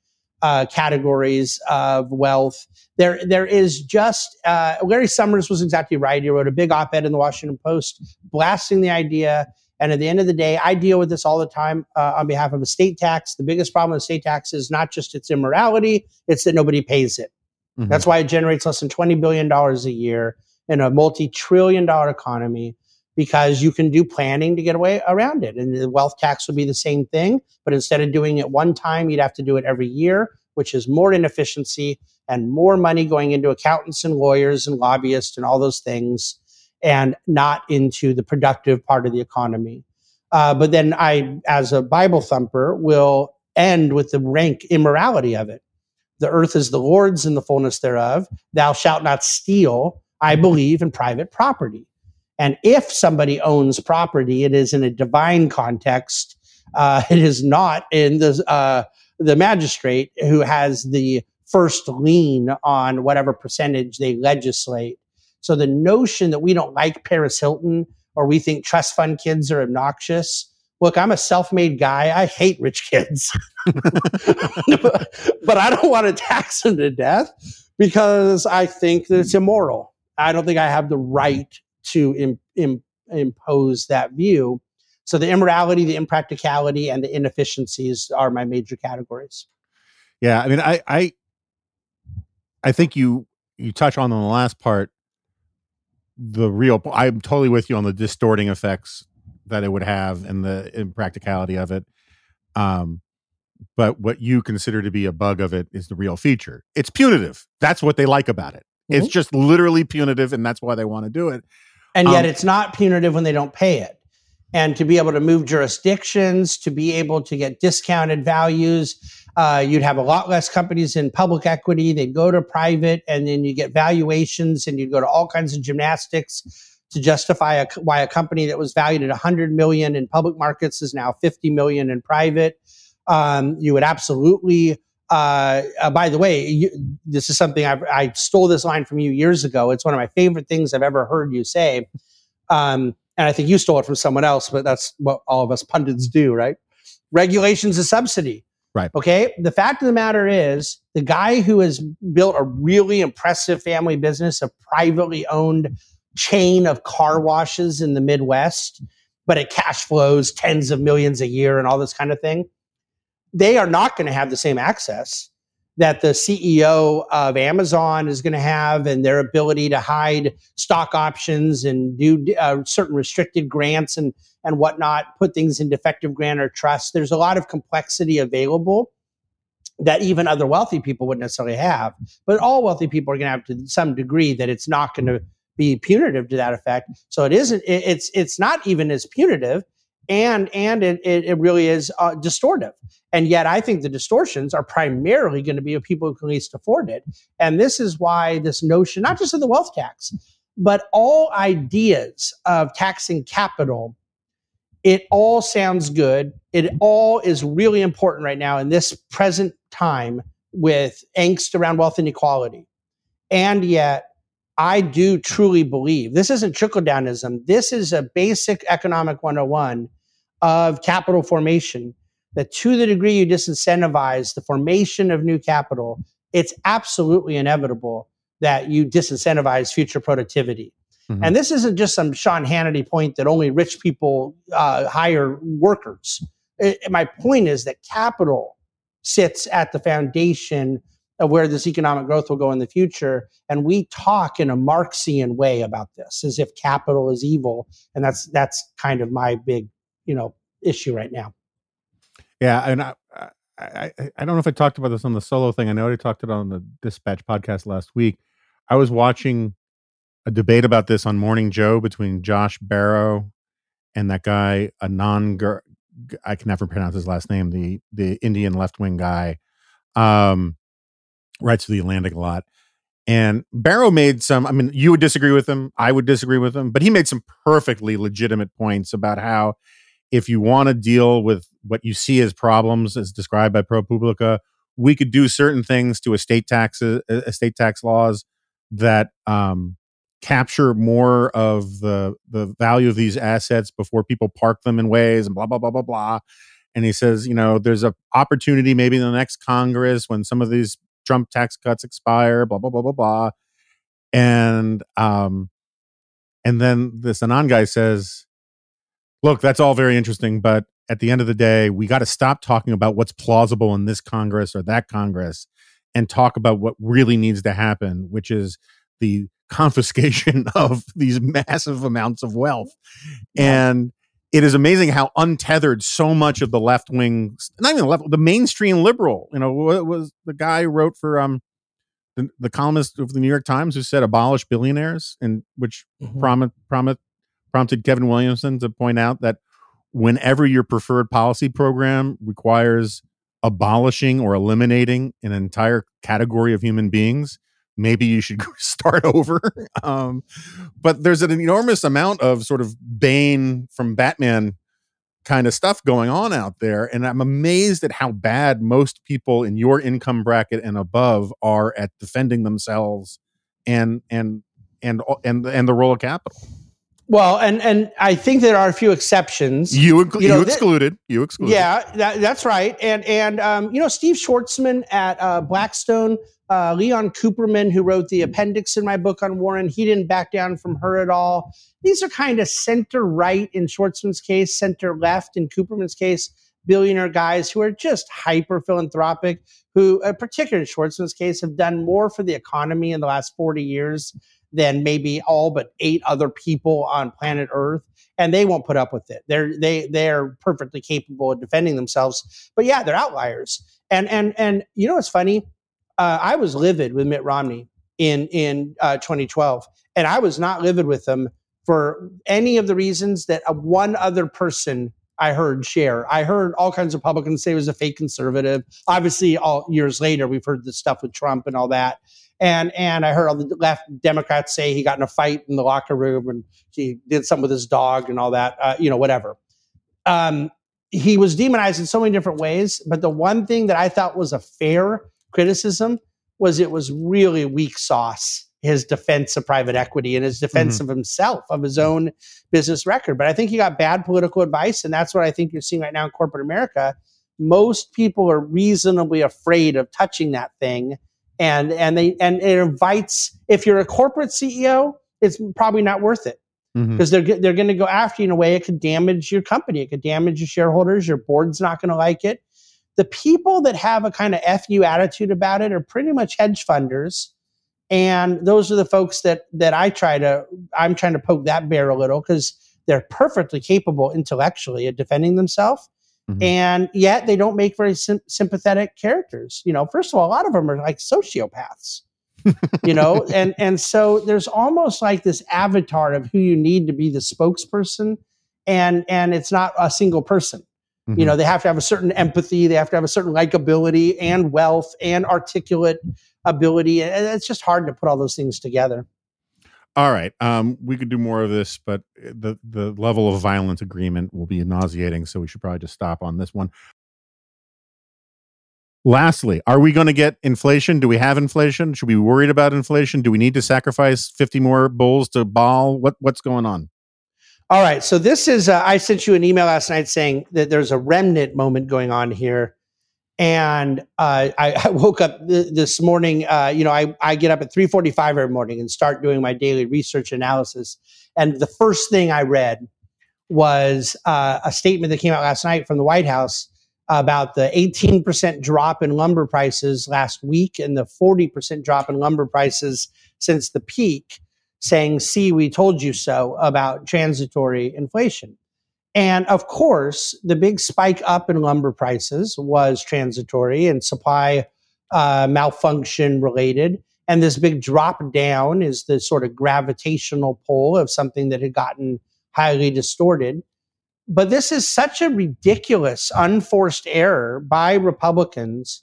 uh, categories of wealth. There, there is just uh, Larry Summers was exactly right. He wrote a big op-ed in the Washington Post blasting the idea. And at the end of the day, I deal with this all the time uh, on behalf of estate tax. The biggest problem with estate tax is not just its immorality; it's that nobody pays it. Mhm. That's why it generates less than $20 billion a year in a multi trillion dollar economy because you can do planning to get away around it. And the wealth tax would be the same thing. But instead of doing it one time, you'd have to do it every year, which is more inefficiency and more money going into accountants and lawyers and lobbyists and all those things and not into the productive part of the economy. Uh, but then I, as a Bible thumper, will end with the rank immorality of it the earth is the Lord's and the fullness thereof. Thou shalt not steal. I believe in private property. And if somebody owns property, it is in a divine context. Uh, it is not in the uh, the magistrate who has the first lien on whatever percentage they legislate. So the notion that we don't like Paris Hilton or we think trust fund kids are obnoxious. Look, I'm a self-made guy. I hate rich kids but I don't want to tax them to death because I think that it's immoral. I don't think I have the right to Im- im- impose that view. So the immorality, the impracticality, and the inefficiencies are my major categories. yeah i mean i i i think you you touch on in the last part the real i'm totally with you on the distorting effects that it would have and the impracticality of it um but what you consider to be a bug of it is the real feature it's punitive that's what they like about it it's Mhm. just literally punitive and that's why they want to do it And yet Um, it's not punitive when they don't pay it. And to be able to move jurisdictions, to be able to get discounted values, uh, you'd have a lot less companies in public equity. They'd go to private, and then you get valuations, and you'd go to all kinds of gymnastics to justify a, why a company that was valued at 100 million in public markets is now 50 million in private. Um, you would absolutely. Uh, uh, by the way, you, this is something I've, I stole this line from you years ago. It's one of my favorite things I've ever heard you say. Um, and I think you stole it from someone else, but that's what all of us pundits do, right? Regulation's a subsidy. Right. Okay. The fact of the matter is, the guy who has built a really impressive family business, a privately owned chain of car washes in the Midwest, but it cash flows tens of millions a year and all this kind of thing, they are not going to have the same access that the CEO of Amazon is going to have and their ability to hide stock options and do uh, certain restricted grants and, and whatnot, put things in defective grantor trust. There's a lot of complexity available that even other wealthy people wouldn't necessarily have. But all wealthy people are going to have to some degree that it's not going to be punitive to that effect. So it isn't. It's it's not even as punitive, and and it it, it really is uh, distortive. And yet, I think the distortions are primarily going to be of people who can least afford it. And this is why this notion, not just of the wealth tax, but all ideas of taxing capital, it all sounds good. It all is really important right now in this present time with angst around wealth inequality. And yet, I do truly believe this isn't trickle downism. This is a basic economic 101 of capital formation that to the degree you disincentivize the formation of new capital, it's absolutely inevitable that you disincentivize future productivity. Mm-hmm. And this isn't just some Sean Hannity point that only rich people uh, hire workers. It, my point is that capital sits at the foundation of where this economic growth will go in the future. And we talk in a Marxian way about this, as if capital is evil, and that's that's kind of my big, you know, issue right now. Yeah, and I, I, I don't know if I talked about this on the solo thing. I know I talked it on the Dispatch podcast last week. I was watching a debate about this on Morning Joe between Josh Barro and that guy Anand. I can never pronounce his last name. The the Indian left wing guy, um, writes for the Atlantic a lot. And Barro made some. I mean, you would disagree with him. I would disagree with him, but he made some perfectly legitimate points about how if you want to deal with what you see as problems as described by ProPublica, we could do certain things to estate taxes, estate tax laws that um, capture more of the the value of these assets before people park them in ways and blah blah blah blah blah. And he says, you know, there's an opportunity maybe in the next Congress when some of these Trump tax cuts expire, blah blah blah blah blah. And um, and then this Anand guy says, look, that's all very interesting, but at the end of the day, we got to stop talking about what's plausible in this Congress or that Congress and talk about what really needs to happen, which is the confiscation of these massive amounts of wealth. And it is amazing how untethered so much of the left wing, not even the left, the mainstream liberal, you know, what was the guy who wrote for um the, the columnist of the New York Times who said abolish billionaires and which mm-hmm. promised promised prompted Kevin Williamson to point out that whenever your preferred policy program requires abolishing or eliminating an entire category of human beings, maybe you should start over. um, but there's an enormous amount of sort of Bane from Batman kind of stuff going on out there. And I'm amazed at how bad most people in your income bracket and above are at defending themselves and and and and and the role of capital. Well, and and I think there are a few exceptions. You you, know, you excluded. Th- you excluded. Yeah, that, that's right. And and um, you know, Steve Schwarzman at uh, Blackstone, uh, Leon Cooperman, who wrote the appendix in my book on Warren, he didn't back down from her at all. These are kind of center right in Schwarzman's case, center left in Cooperman's case. Billionaire guys who are just hyper philanthropic, who, uh, particularly in Schwarzman's case, have done more for the economy in the last 40 years than maybe all but eight other people on planet Earth, and they won't put up with it. They're they they're perfectly capable of defending themselves. But yeah, they're outliers. And and and you know what's funny? Uh, I was livid with Mitt Romney in in uh, 2012, and I was not livid with him for any of the reasons that a one other person I heard share. I heard all kinds of Republicans say he was a fake conservative. Obviously, all years later, we've heard the stuff with Trump and all that. And and I heard all the left Democrats say he got in a fight in the locker room and he did something with his dog and all that. Uh, you know, whatever. Um, he was demonized in so many different ways, but the one thing that I thought was a fair criticism was it was really weak sauce his defense of private equity and his defense mm-hmm. of himself, of his own business record. But I think he got bad political advice, and that's what I think you're seeing right now in corporate America. Most people are reasonably afraid of touching that thing and and they and it invites if you're a corporate CEO, it's probably not worth it. Because mm-hmm. they're they're going to go after you in a way it could damage your company, it could damage your shareholders, your board's not going to like it. the people that have a kind of fu attitude about it are pretty much hedge funders. And those are the folks that that i try to i'm trying to poke that bear a little because they're perfectly capable intellectually of defending themselves Mhm. and yet they don't make very sym- sympathetic characters you know first of all a lot of them are like sociopaths you know and and so there's almost like this avatar of who you need to be the spokesperson and and it's not a single person you Mhm. know they have to have a certain empathy they have to have a certain likability and wealth and articulate ability and it's just hard to put all those things together All right. Um, we could do more of this, but the the level of violent agreement will be nauseating, so we should probably just stop on this one. Lastly, are we going to get inflation? Do we have inflation? Should we be worried about inflation? Do we need to sacrifice 50 more bulls to Baal? What what's going on? all right so this is uh, i sent you an email last night saying that there's a remnant moment going on here and uh, I, I woke up th- this morning uh, you know I, I get up at 3.45 every morning and start doing my daily research analysis and the first thing i read was uh, a statement that came out last night from the white house about the 18% drop in lumber prices last week and the 40% drop in lumber prices since the peak saying, see, we told you so about transitory inflation. And of course, the big spike up in lumber prices was transitory and supply uh, malfunction related. And this big drop down is the sort of gravitational pull of something that had gotten highly distorted. But this is such a ridiculous, unforced error by Republicans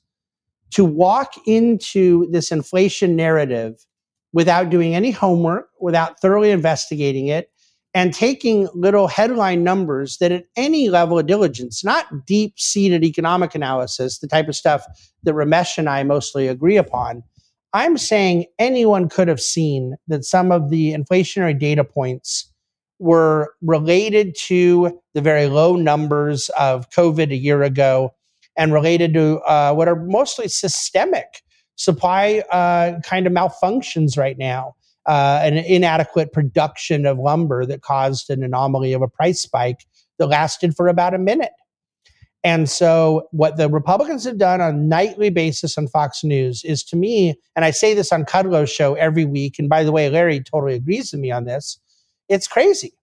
to walk into this inflation narrative without doing any homework, without thoroughly investigating it, and taking little headline numbers that at any level of diligence, not deep seated economic analysis, the type of stuff that Ramesh and I mostly agree upon, I'm saying anyone could have seen that some of the inflationary data points were related to the very low numbers of COVID a year ago and related to uh, what are mostly systemic supply uh, kind of malfunctions right now, uh, an inadequate production of lumber that caused an anomaly of a price spike that lasted for about a minute. And so, what the Republicans have done on a nightly basis on Fox News is to me, and I say this on Kudlow's show every week. And by the way, Larry totally agrees with me on this. It's crazy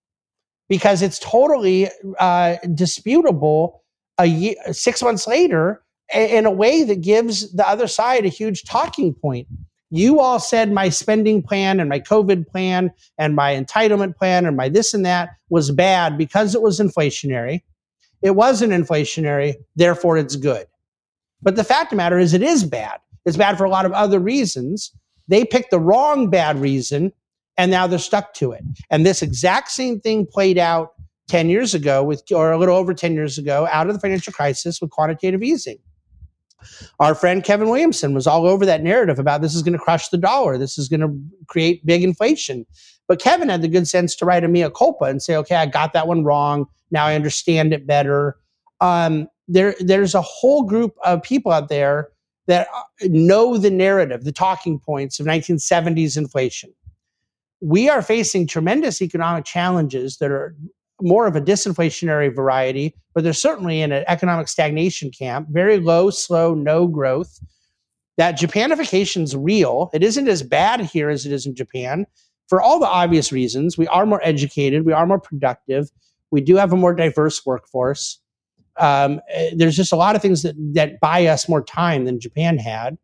because it's totally uh, disputable. A year, six months later, in a way that gives the other side a huge talking point. You all said my spending plan and my COVID plan and my entitlement plan and my this and that was bad because it was inflationary. It wasn't inflationary, therefore it's good. But the fact of the matter is, it is bad. It's bad for a lot of other reasons. They picked the wrong bad reason and now they're stuck to it. And this exact same thing played out 10 years ago with, or a little over 10 years ago, out of the financial crisis with quantitative easing. Our friend Kevin Williamson was all over that narrative about this is going to crush the dollar. This is going to create big inflation. But Kevin had the good sense to write a mea culpa and say, okay, I got that one wrong. Now I understand it better. Um, there, there's a whole group of people out there that uh, know the narrative, the talking points of 1970s inflation. We are facing tremendous economic challenges that are more of a disinflationary variety, but they're certainly in an economic stagnation camp, very low, slow, no growth. That Japanification is real. It isn't as bad here as it is in Japan for all the obvious reasons. We are more educated, we are more productive, we do have a more diverse workforce. Um, eh, there's just a lot of things that, that buy us more time than Japan had.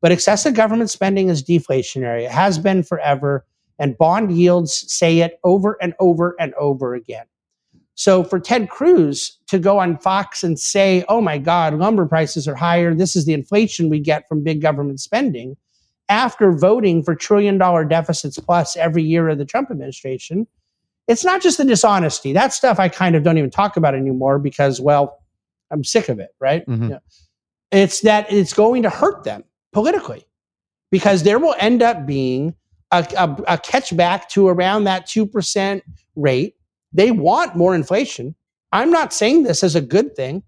But excessive government spending is deflationary. It has been forever and bond yields say it over and over and over again. So for Ted Cruz to go on Fox and say, oh my God, lumber prices are higher, this is the inflation we get from big government spending, after voting for trillion dollar deficits plus every year of the Trump administration, it's not just the dishonesty. That stuff I kind of don't even talk about anymore because, well, I'm sick of it, right? Mhm. Yeah. It's that it's going to hurt them politically because there will end up being a, a, a catch back to around that 2% rate. They want more inflation. I'm not saying this as a good thing.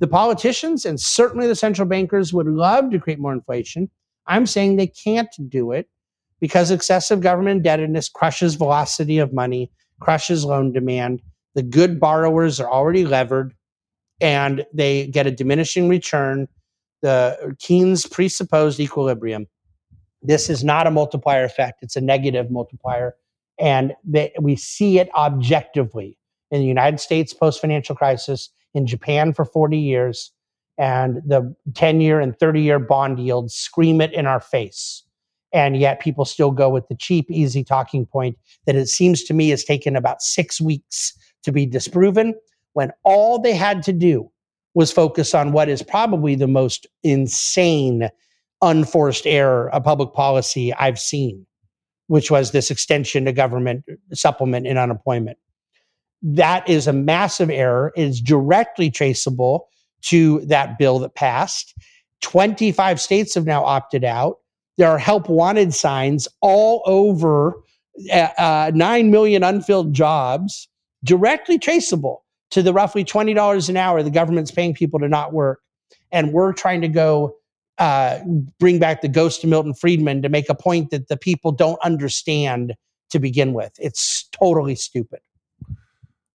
The politicians and certainly the central bankers would love to create more inflation. I'm saying they can't do it because excessive government indebtedness crushes velocity of money, crushes loan demand. The good borrowers are already levered. and they get a diminishing return, the Keynes presupposed equilibrium. This is not a multiplier effect, it's a negative multiplier. And they, we see it objectively in the United States post financial crisis, in Japan for 40 years, and the 10 year and 30 year bond yields scream it in our face. And yet people still go with the cheap, easy talking point that it seems to me has taken about six weeks to be disproven when all they had to do was focus on what is probably the most insane unforced error of public policy I've seen, which was this extension to government supplement in unemployment. That is a massive error. It is directly traceable to that bill that passed. 25 states have now opted out. There are help wanted signs all over uh, uh 9 million unfilled jobs, directly traceable to the roughly $20 an hour the government's paying people to not work. And we're trying to go uh, bring back the ghost of Milton Friedman to make a point that the people don't understand to begin with. It's totally stupid.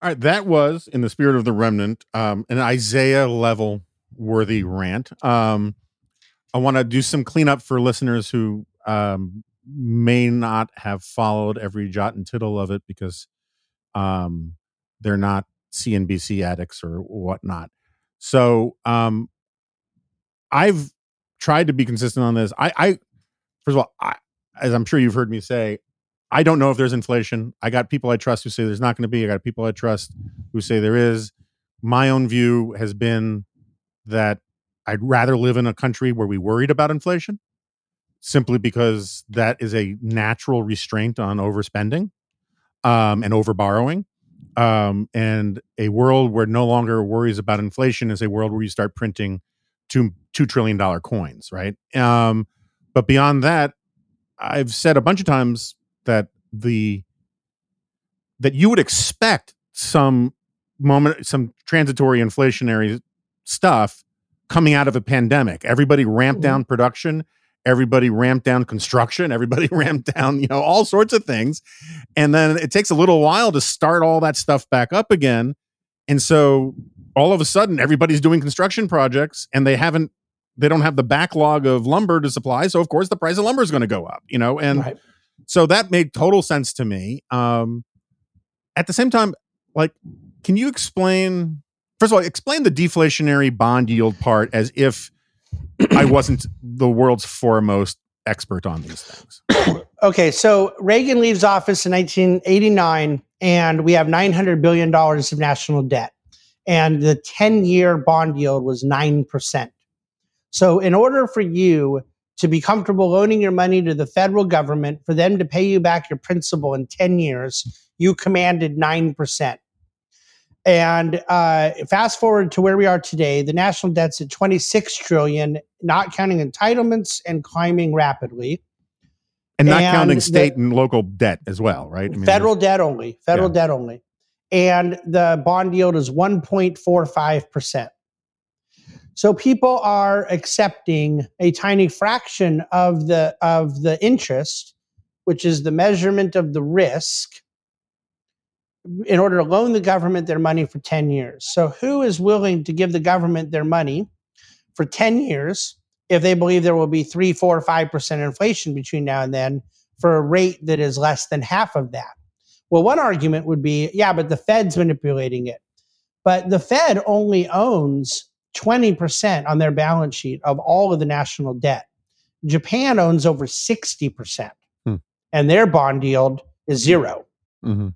All right, that was in the spirit of the remnant, um, an Isaiah level worthy rant. Um, I want to do some cleanup for listeners who um, may not have followed every jot and tittle of it because um, they're not CNBC addicts or whatnot. So um, I've tried to be consistent on this. I, I first of all, I, as I'm sure you've heard me say, I don't know if there's inflation. I got people I trust who say there's not going to be. I got people I trust who say there is. My own view has been that I'd rather live in a country where we worried about inflation simply because that is a natural restraint on overspending um, and overborrowing. Um, and a world where no longer worries about inflation is a world where you start printing two two trillion dollar coins, right? Um, but beyond that, I've said a bunch of times that the that you would expect some moment some transitory inflationary stuff coming out of a pandemic. Everybody ramped mm-hmm. down production. Everybody ramped down construction. Everybody ramped down you know all sorts of things. And then it takes a little while to start all that stuff back up again. And so all of a sudden everybody's doing construction projects and they haven't they don't have the backlog of lumber to supply so of course the price of lumber is going to go up you know and right. So that made total sense to me. Um, at the same time, like, can you explain? First of all, explain the deflationary bond yield part as if I wasn't the world's foremost expert on these things. okay, so Reagan leaves office in 1989, and we have 900 billion dollars of national debt, and the 10-year bond yield was nine percent. So, in order for you to be comfortable loaning your money to the federal government for them to pay you back your principal in 10 years, you commanded 9%. And uh, fast forward to where we are today, the national debt's at 26 trillion, not counting entitlements and climbing rapidly. And not and counting state the, and local debt as well, right? I mean, federal debt only. Federal yeah. debt only. And the bond yield is 1.45%. So people are accepting a tiny fraction of the of the interest, which is the measurement of the risk, in order to loan the government their money for 10 years. So who is willing to give the government their money for 10 years if they believe there will be three, four, five percent inflation between now and then for a rate that is less than half of that? Well, one argument would be, yeah, but the Fed's manipulating it. But the Fed only owns 20% on their balance sheet of all of the national debt. Japan owns over 60%, hmm. and their bond yield is 0 mm-hmm.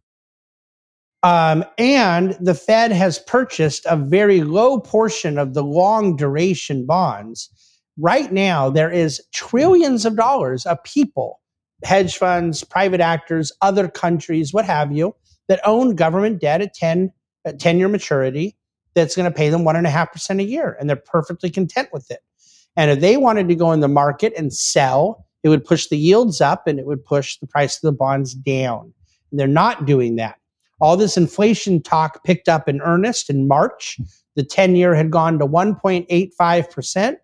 um, and the Fed has purchased a very low portion of the long duration bonds. Right now, there is trillions of dollars of people, hedge funds, private actors, other countries, what have you, that own government debt at 10, at 10 year maturity that's going to pay them one and a half percent a year, and they're perfectly content with it. And if they wanted to go in the market and sell, it would push the yields up and it would push the price of the bonds down. And they're not doing that. All this inflation talk picked up in earnest in March. The 10 year had gone to 1.85%.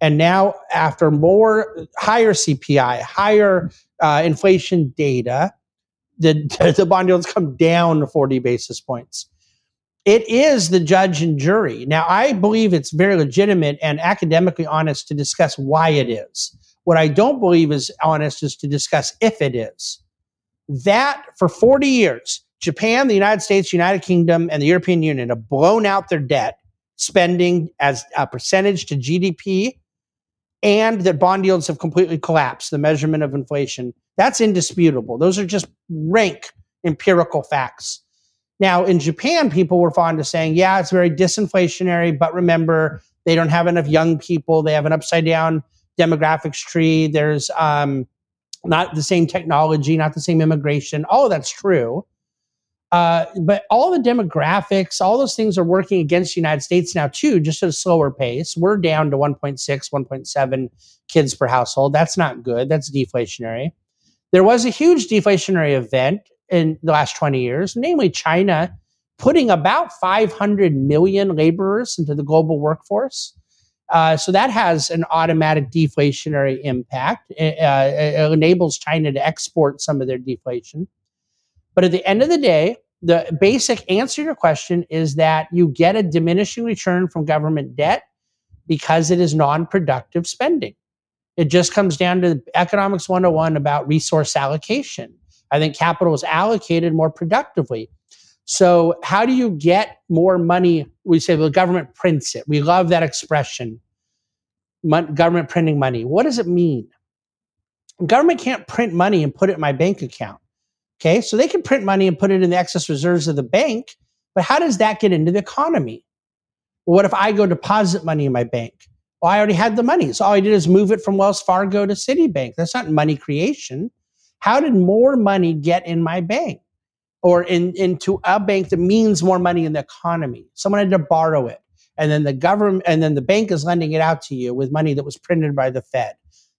And now, after more higher CPI, higher uh, inflation data, the, the bond yields come down 40 basis points. it is the judge and jury. Now, I believe it's very legitimate and academically honest to discuss why it is. What I don't believe is honest is to discuss if it is. That for 40 years, Japan, the United States, United Kingdom, and the European Union have blown out their debt spending as a percentage to GDP, and that bond yields have completely collapsed, the measurement of inflation. That's indisputable. Those are just rank empirical facts. Now, in Japan, people were fond of saying, yeah, it's very disinflationary, but remember, they don't have enough young people. They have an upside down demographics tree. There's um, not the same technology, not the same immigration. All of that's true. Uh, but all the demographics, all those things are working against the United States now, too, just at a slower pace. We're down to 1.6, 1.7 kids per household. That's not good. That's deflationary. There was a huge deflationary event in the last 20 years, namely China putting about 500 million laborers into the global workforce. Uh, so that has an automatic deflationary impact. It, uh, it enables China to export some of their deflation. But at the end of the day, the basic answer to your question is that you get a diminishing return from government debt because it is non productive spending. It just comes down to economics 101 about resource allocation. I think capital is allocated more productively. So, how do you get more money? We say the government prints it. We love that expression Mon- government printing money. What does it mean? Government can't print money and put it in my bank account. Okay, so they can print money and put it in the excess reserves of the bank, but how does that get into the economy? Well, what if I go deposit money in my bank? Well, I already had the money. So all I did is move it from Wells Fargo to Citibank. That's not money creation. How did more money get in my bank or in, into a bank that means more money in the economy? Someone had to borrow it. And then the government, and then the bank is lending it out to you with money that was printed by the Fed.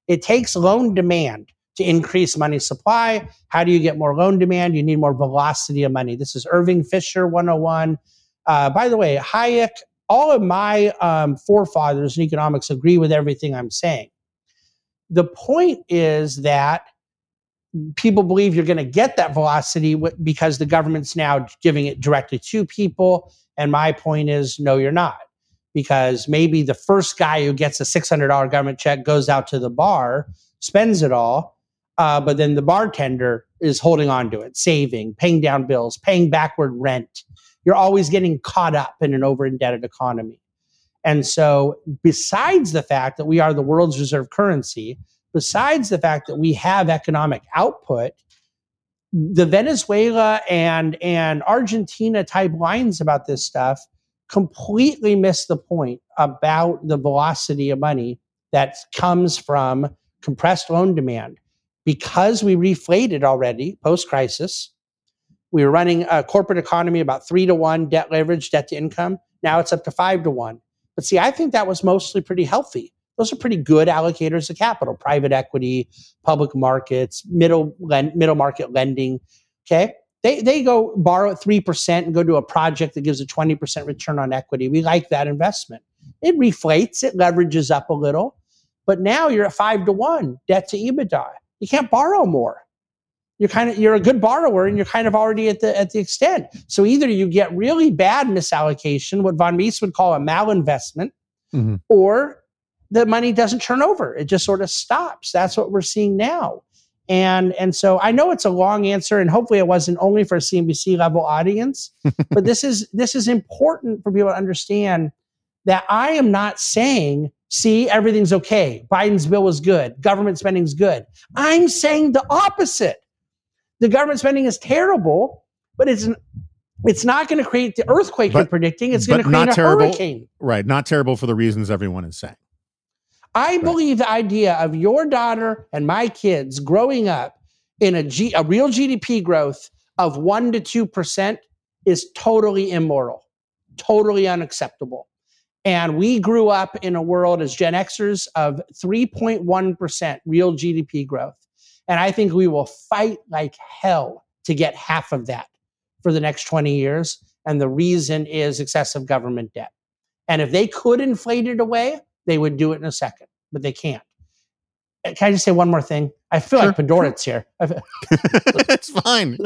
It takes loan demand to increase money supply. How do you get more loan demand? You need more velocity of money. This is Irving Fisher 101. Uh, by the way, Hayek, all of my um, forefathers in economics agree with everything I'm saying. The point is that people believe you're going to get that velocity because the government's now giving it directly to people. And my point is, no, you're not. Because maybe the first guy who gets a $600 government check goes out to the bar, spends it all, uh, but then the bartender is holding on to it, saving, paying down bills, paying backward rent. You're always getting caught up in an over indebted economy. And so, besides the fact that we are the world's reserve currency, besides the fact that we have economic output, the Venezuela and, and Argentina type lines about this stuff completely miss the point about the velocity of money that comes from compressed loan demand because we reflated already post crisis. We were running a corporate economy about three to one debt leverage, debt to income. Now it's up to five to one. But see, I think that was mostly pretty healthy. Those are pretty good allocators of capital, private equity, public markets, middle middle market lending. Okay. They, they go borrow at 3% and go to a project that gives a 20% return on equity. We like that investment. It reflates, it leverages up a little, but now you're at five to one debt to EBITDA you can't borrow more. You're kind of you're a good borrower and you're kind of already at the at the extent. So either you get really bad misallocation, what von Mises would call a malinvestment, mm-hmm. or the money doesn't turn over. It just sort of stops. That's what we're seeing now. And and so I know it's a long answer, and hopefully it wasn't only for a CNBC level audience, but this is this is important for people to understand that I am not saying see, everything's okay. Biden's bill was good. Government spending is good. I'm saying the opposite. The government spending is terrible, but it's an, it's not going to create the earthquake but, you're predicting. It's going to create a terrible, hurricane. Right. Not terrible for the reasons everyone is saying. I right. believe the idea of your daughter and my kids growing up in a, G, a real GDP growth of 1% to 2% is totally immoral, totally unacceptable. And we grew up in a world as Gen Xers of 3.1% real GDP growth. And I think we will fight like hell to get half of that for the next 20 years. And the reason is excessive government debt. And if they could inflate it away, they would do it in a second, but they can't. Can I just say one more thing? I feel Sure, like Podhoretz here. it's fine.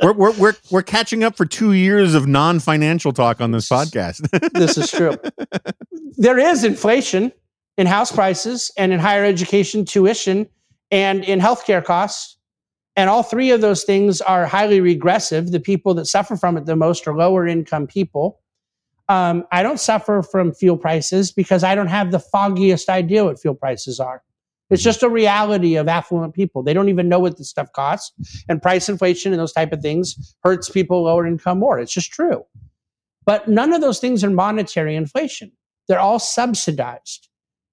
We're, we're we're we're catching up for two years of non-financial talk on this podcast. this is true. There is inflation in house prices and in higher education tuition and in healthcare costs. And all three of those things are highly regressive. The people that suffer from it the most are lower income people. Um, I don't suffer from fuel prices because I don't have the foggiest idea what fuel prices are. It's just a reality of affluent people. They don't even know what this stuff costs. And price inflation and those type of things hurts people lower income more. It's just true. But none of those things are monetary inflation. They're all subsidized.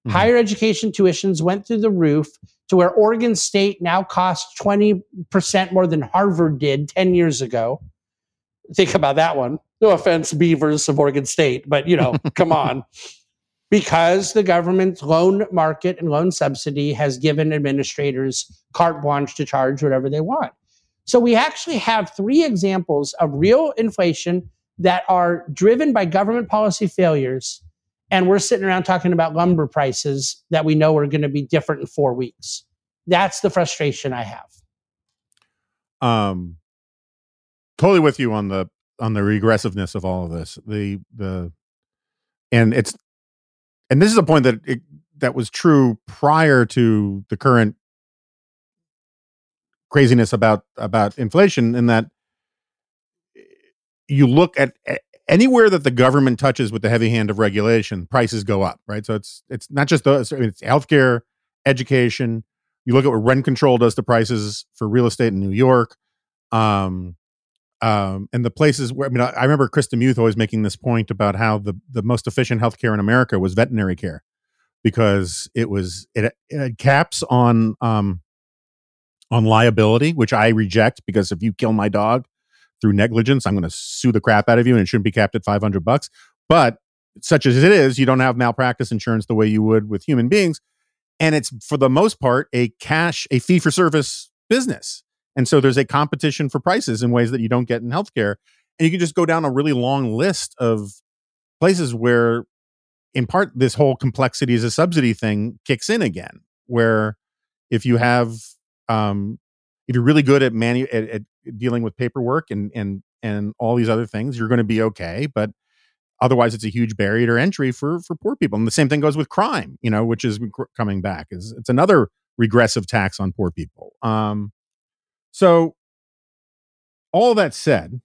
Mhm. Higher education tuitions went through the roof to where Oregon State now costs 20% more than Harvard did 10 years ago. Think about that one. No offense, Beavers of Oregon State, but you know, come on. Because the government's loan market and loan subsidy has given administrators carte blanche to charge whatever they want. So we actually have three examples of real inflation that are driven by government policy failures. And we're sitting around talking about lumber prices that we know are going to be different in four weeks. That's the frustration I have. um totally with you on the on the regressiveness of all of this the the and it's and this is a point that it, that was true prior to the current craziness about about inflation in that you look at a- anywhere that the government touches with the heavy hand of regulation prices go up right? So it's it's not just those it's healthcare education. You look at what rent control does to prices for real estate in new york um um and the places where i mean i, I remember Chris DeMuth always making this point about how the the most efficient healthcare in america was veterinary care because it was it, it had caps on um on liability which i reject because if you kill my dog through negligence i'm going to sue the crap out of you and it shouldn't be capped at 500 bucks. But such as it is you don't have malpractice insurance the way you would with human beings. And it's for the most part a cash a fee for service business and so there's a competition for prices in ways that you don't get in healthcare. And you can just go down a really long list of places where in part this whole complexity as a subsidy thing kicks in again where if you have um if you're really good at manu- at, at dealing with paperwork and and and all these other things you're going to be okay. But otherwise it's a huge barrier to entry for for poor people. And the same thing goes with crime you know which is coming back is it's another regressive tax on poor people. Um so all that said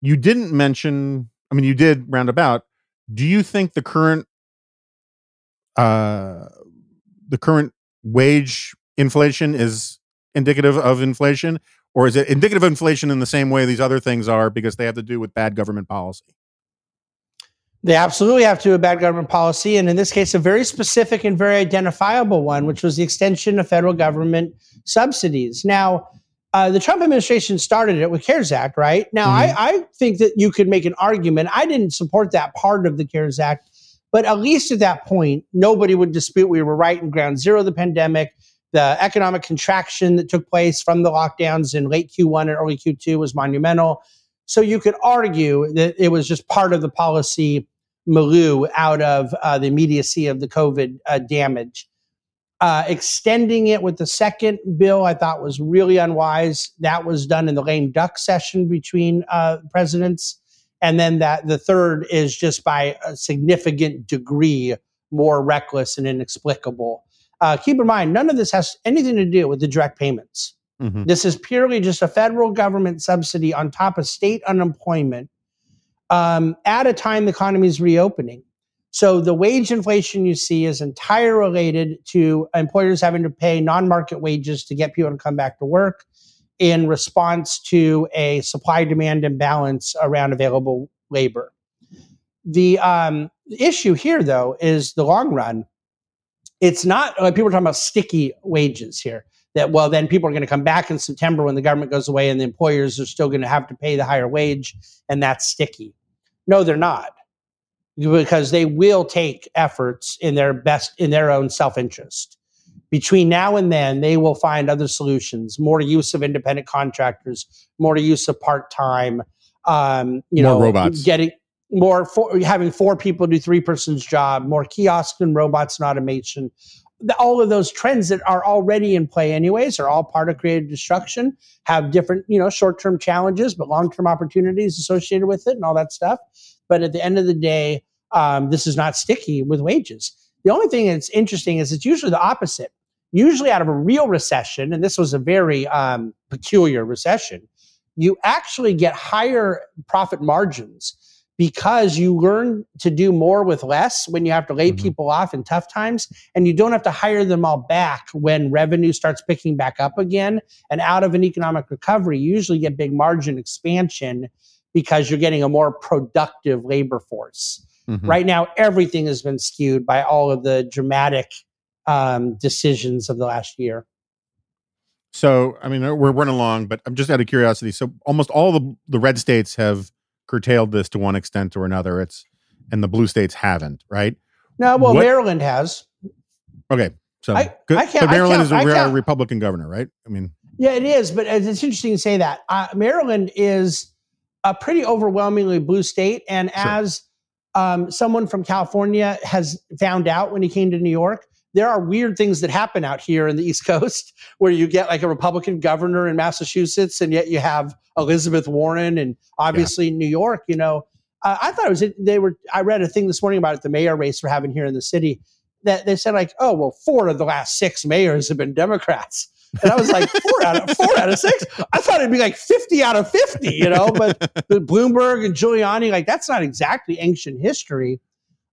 you didn't mention i mean you did roundabout. Do you think the current uh the current wage inflation is indicative of inflation? Or is it indicative of inflation in the same way these other things are because they have to do with bad government policy? They absolutely have to do a bad government policy, and in this case, a very specific and very identifiable one, which was the extension of federal government subsidies. Now, uh, the Trump administration started it with CARES Act, right? Now, I, I think that you could make an argument. I didn't support that part of the CARES Act, but at least at that point, nobody would dispute we were right in ground zero of the pandemic. The economic contraction that took place from the lockdowns in late Q1 and early Q2 was monumental. So you could argue that it was just part of the policy milieu out of uh, the immediacy of the COVID uh, damage. Uh, extending it with the second bill, I thought was really unwise. That was done in the lame duck session between uh, presidents, and then that the third is just by a significant degree more reckless and inexplicable. Uh, keep in mind, none of this has anything to do with the direct payments. Mhm. This is purely just a federal government subsidy on top of state unemployment um, at a time the economy is reopening. So the wage inflation you see is entirely related to employers having to pay non-market wages to get people to come back to work in response to a supply demand imbalance around available labor. The um, issue here, though, is the long run. It's not like people are talking about sticky wages here. That well, then people are going to come back in September when the government goes away, and the employers are still going to have to pay the higher wage, and that's sticky. No, they're not, because they will take efforts in their best in their own self interest. Between now and then, they will find other solutions: more use of independent contractors, more use of part time. Um, you More know, robots. getting more for, having four people do three persons job, more kiosks and robots and automation. all of those trends that are already in play anyways are all part of creative destruction have different you know short-term challenges but long-term opportunities associated with it and all that stuff but at the end of the day um, this is not sticky with wages. The only thing that's interesting is it's usually the opposite. Usually out of a real recession and this was a very um, peculiar recession you actually get higher profit margins because you learn to do more with less when you have to lay mm-hmm. people off in tough times and you don't have to hire them all back when revenue starts picking back up again. And out of an economic recovery you usually get big margin expansion because you're getting a more productive labor force mm-hmm. right now everything has been skewed by all of the dramatic um, decisions of the last year so i mean we're running along but i'm just out of curiosity so almost all the, the red states have curtailed this to one extent or another. It's and the blue states haven't, right? No, well, what, Maryland has. Okay, so I, I can't, Maryland is a can't, Republican governor, right? I mean, yeah, it is, but it's interesting to say that uh, Maryland is a pretty overwhelmingly blue state, and sure. as um, someone from California has found out when he came to New York, there are weird things that happen out here in the East Coast where you get like a Republican governor in Massachusetts, and yet you have Elizabeth Warren and obviously yeah. New York. You know, uh, I thought it was they were. I read a thing this morning about it, the mayor race we're having here in the city. That they said like, oh well, four of the last six mayors have been Democrats. And I was like, four out of four out of six. I thought it'd be like fifty out of fifty, you know. But, but Bloomberg and Giuliani, like that's not exactly ancient history.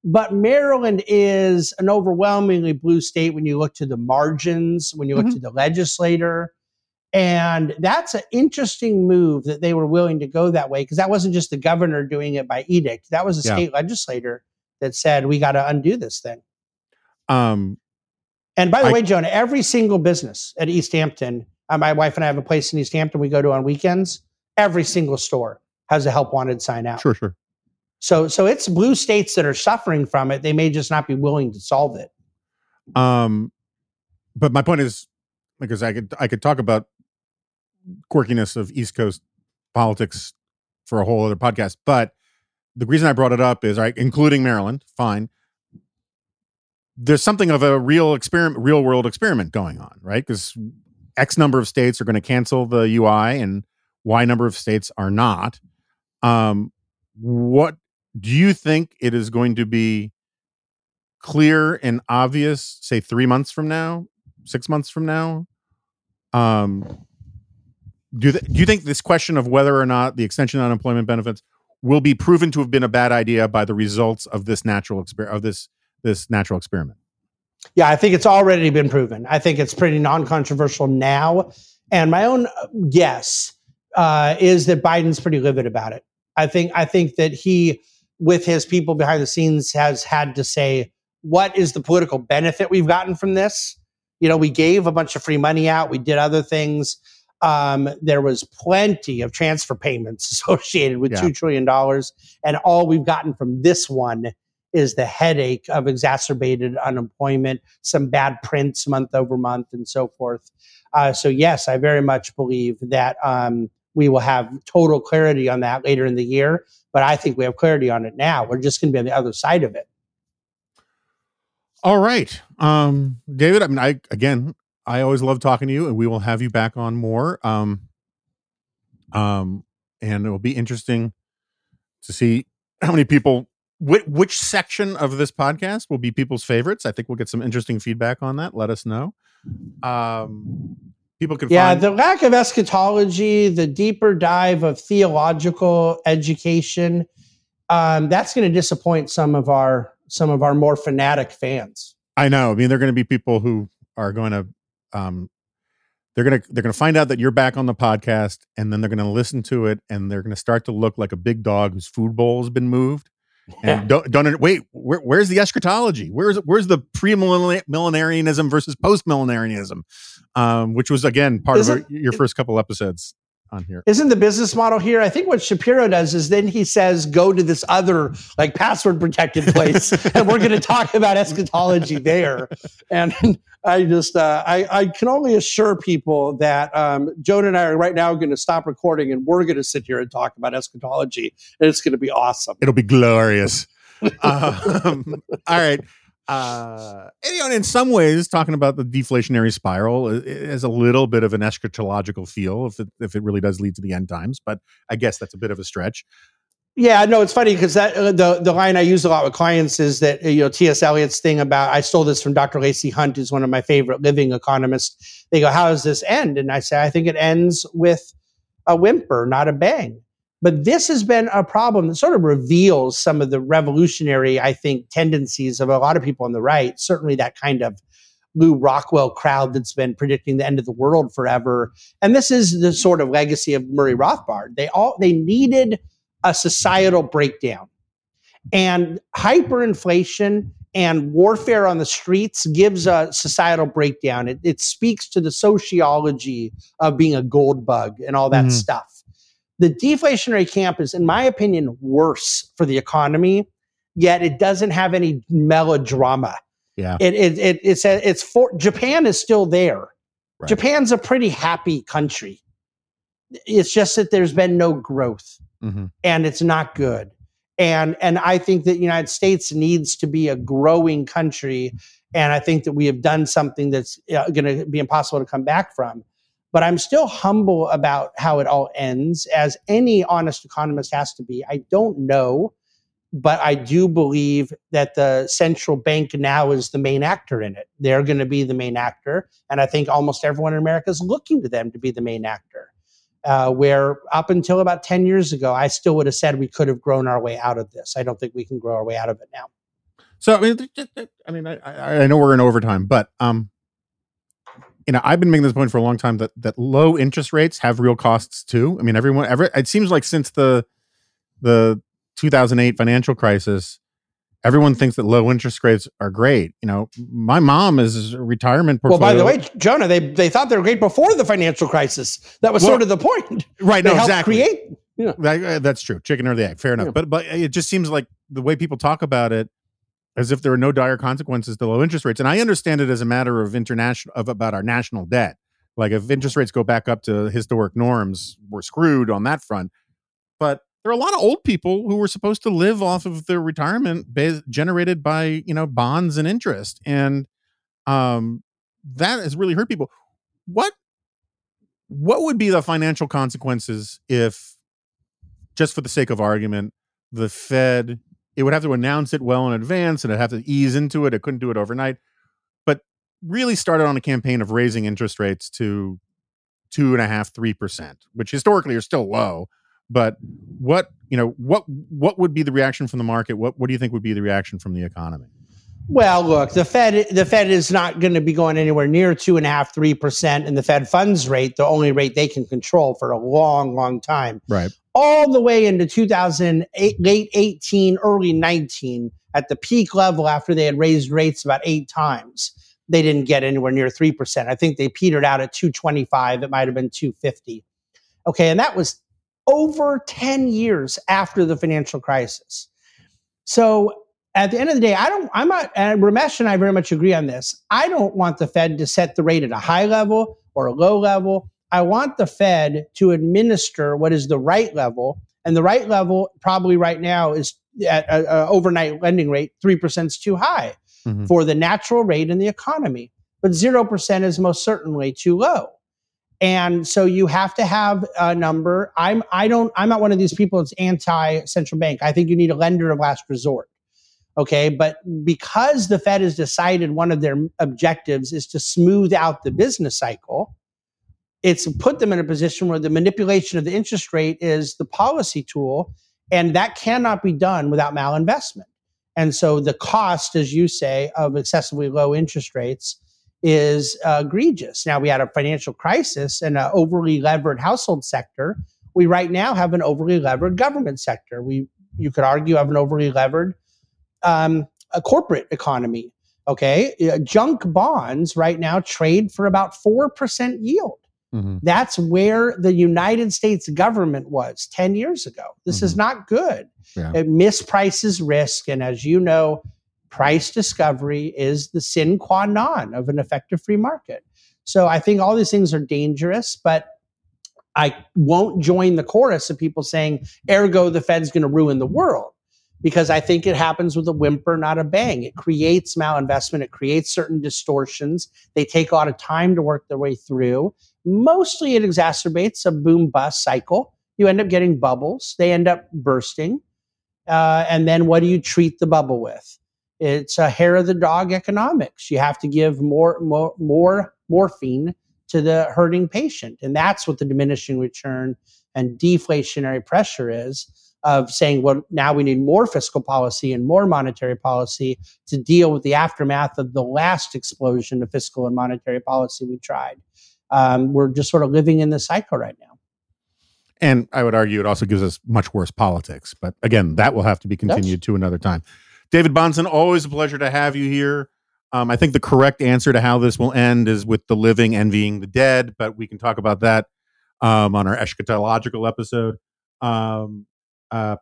But Maryland is an overwhelmingly blue state when you look to the margins, when you look mm-hmm. to the legislator. And that's an interesting move that they were willing to go that way because that wasn't just the governor doing it by edict. That was a yeah. state legislator that said, we got to undo this thing. Um, and by the I, way, Jonah, every single business at East Hampton, uh, my wife and I have a place in East Hampton we go to on weekends. Every single store has a help wanted sign out. Sure, sure. So so it's blue states that are suffering from it. They may just not be willing to solve it. Um, but my point is because I could I could talk about quirkiness of East Coast politics for a whole other podcast, but the reason I brought it up is right, including Maryland, fine. There's something of a real experiment, real world experiment going on, right? Because X number of states are going to cancel the UI, and Y number of states are not. Um, what do you think it is going to be clear and obvious say 3 months from now 6 months from now um do, th- do you think this question of whether or not the extension of unemployment benefits will be proven to have been a bad idea by the results of this natural experiment of this this natural experiment yeah i think it's already been proven i think it's pretty non-controversial now and my own guess uh, is that biden's pretty livid about it i think i think that he with his people behind the scenes has had to say, what is the political benefit we've gotten from this? You know, we gave a bunch of free money out, we did other things. Um, there was plenty of transfer payments associated with yeah. $2 trillion. And all we've gotten from this one is the headache of exacerbated unemployment, some bad prints month over month, and so forth. Uh, so, yes, I very much believe that um, we will have total clarity on that later in the year. But I think we have clarity on it now. We're just going to be on the other side of it. All right. Um, David, I mean, I, again, I always love talking to you and we will have you back on more. Um, um, and it will be interesting to see how many people, which, which section of this podcast will be people's favorites. I think we'll get some interesting feedback on that. Let us know. Um, people can yeah find- the lack of eschatology the deeper dive of theological education um, that's going to disappoint some of our some of our more fanatic fans i know i mean they're going to be people who are going to um, they're going to they're going to find out that you're back on the podcast and then they're going to listen to it and they're going to start to look like a big dog whose food bowl has been moved and don't don't wait. Where, where's the eschatology? Where's where's the pre-millenarianism versus post-millenarianism, um, which was again part Isn't, of your first couple episodes on here. Isn't the business model here? I think what Shapiro does is then he says, "Go to this other like password protected place, and we're going to talk about eschatology there." And I just uh, I, I can only assure people that um, Jonah and I are right now going to stop recording and we're going to sit here and talk about eschatology, and it's going to be awesome. It'll be glorious. um, all right. Uh, you know, in some ways, talking about the deflationary spiral i- i- has a little bit of an eschatological feel if it if it really does lead to the end times. But I guess that's a bit of a stretch. Yeah, no, it's funny because that uh, the the line I use a lot with clients is that you know T.S. Eliot's thing about I stole this from Dr. Lacey Hunt, who's one of my favorite living economists. They go, "How does this end?" And I say, "I think it ends with a whimper, not a bang." But this has been a problem that sort of reveals some of the revolutionary, I think, tendencies of a lot of people on the right. Certainly, that kind of Lew Rockwell crowd that's been predicting the end of the world forever. And this is the sort of legacy of Murray Rothbard. They all they needed a societal breakdown. And hyperinflation and warfare on the streets gives a societal breakdown. It, it speaks to the sociology of being a gold bug and all that Mhm. stuff. The deflationary camp is, in my opinion, worse for the economy, yet it doesn't have any melodrama. Yeah. It, it, it, it's, a, it's for Japan is still there. Right. Japan's a pretty happy country. It's just that there's been no growth Mhm. and it's not good. And and I think that the United States needs to be a growing country. And I think that we have done something that's uh, going to be impossible to come back from. But I'm still humble about how it all ends, as any honest economist has to be. I don't know, but I do believe that the central bank now is the main actor in it. They're going to be the main actor. And I think almost everyone in America is looking to them to be the main actor uh, where up until about 10 years ago, I still would have said we could have grown our way out of this. I don't think we can grow our way out of it now. So I mean, I mean, I I know we're in overtime, but um, you know, I've been making this point for a long time that that low interest rates have real costs too. I mean, everyone, every it seems like since the the 2008 financial crisis, everyone thinks that low interest rates are great. You know, my mom is a retirement Well, portfolio. by the way, Jonah, they, they thought they were great before the financial crisis. That was Well, sort of the point. right? They No, helped exactly. create. That- uh, that's true. Chicken or the egg. Fair enough. Yeah. But but it just seems like the way people talk about it, as if there are no dire consequences to low interest rates. And I understand it as a matter of international of about our national debt. Like if interest rates go back up to historic norms, we're screwed on that front. But there are a lot of old people who were supposed to live off of their retirement bas- generated by you know bonds and interest, and um, that has really hurt people. What what would be the financial consequences if just for the sake of argument, the Fed, it would have to announce it well in advance and it'd have to ease into it. It couldn't do it overnight, but really started on a campaign of raising interest rates to two and a half, three percent, which historically are still low. But what you know, what what would be the reaction from the market? What what do you think would be the reaction from the economy? Well, look, the Fed the Fed is not going to be going anywhere near two and a half, three percent, and the Fed funds rate, the only rate they can control for a long, long time. Right. All the way into 2008, late 18, early 19, at the peak level after they had raised rates about eight times. They didn't get anywhere near 3%. I think they petered out at 225. It might have been 250. Okay. And that was over 10 years after the financial crisis. So at the end of the day, I don't, I'm not, and Ramesh and I very much agree on this. I don't want the Fed to set the rate at a high level or a low level. I want the Fed to administer what is the right level. And the right level, probably right now, is at an overnight lending rate, 3% is too high Mhm. for the natural rate in the economy. But 0% is most certainly too low. And so you have to have a number. I'm I don't I'm not one of these people that's anti central bank. I think you need a lender of last resort. Okay, but because the Fed has decided one of their objectives is to smooth out the business cycle, it's put them in a position where the manipulation of the interest rate is the policy tool, and that cannot be done without malinvestment. And so the cost, as you say, of excessively low interest rates is uh, egregious. Now we had a financial crisis and an overly levered household sector. We right now have an overly levered government sector. We you could argue have an overly levered um, a corporate economy. Okay, Uh, junk bonds right now trade for about four percent yield. Mhm. That's where the United States government was 10 years ago. This is not good. Yeah. It misprices risk. And as you know, price discovery is the sine qua non of an effective free market. So I think all these things are dangerous, but I won't join the chorus of people saying, ergo, the Fed's going to ruin the world. because I think it happens with a whimper, not a bang. It creates malinvestment, it creates certain distortions. They take a lot of time to work their way through. Mostly it exacerbates a boom bust cycle. You end up getting bubbles, they end up bursting. Uh, and then what do you treat the bubble with? It's a hair of the dog economics. You have to give more, more, more morphine to the hurting patient. And that's what the diminishing return and deflationary pressure is of saying, well, now we need more fiscal policy and more monetary policy to deal with the aftermath of the last explosion of fiscal and monetary policy we tried. Um, we're just sort of living in this cycle right now. And I would argue it also gives us much worse politics. But again, that will have to be continued to another time. David Bahnsen, always a pleasure to have you here. Um, I think the correct answer to how this will end is with the living envying the dead, but we can talk about that um, on our eschatological episode. Um, uh,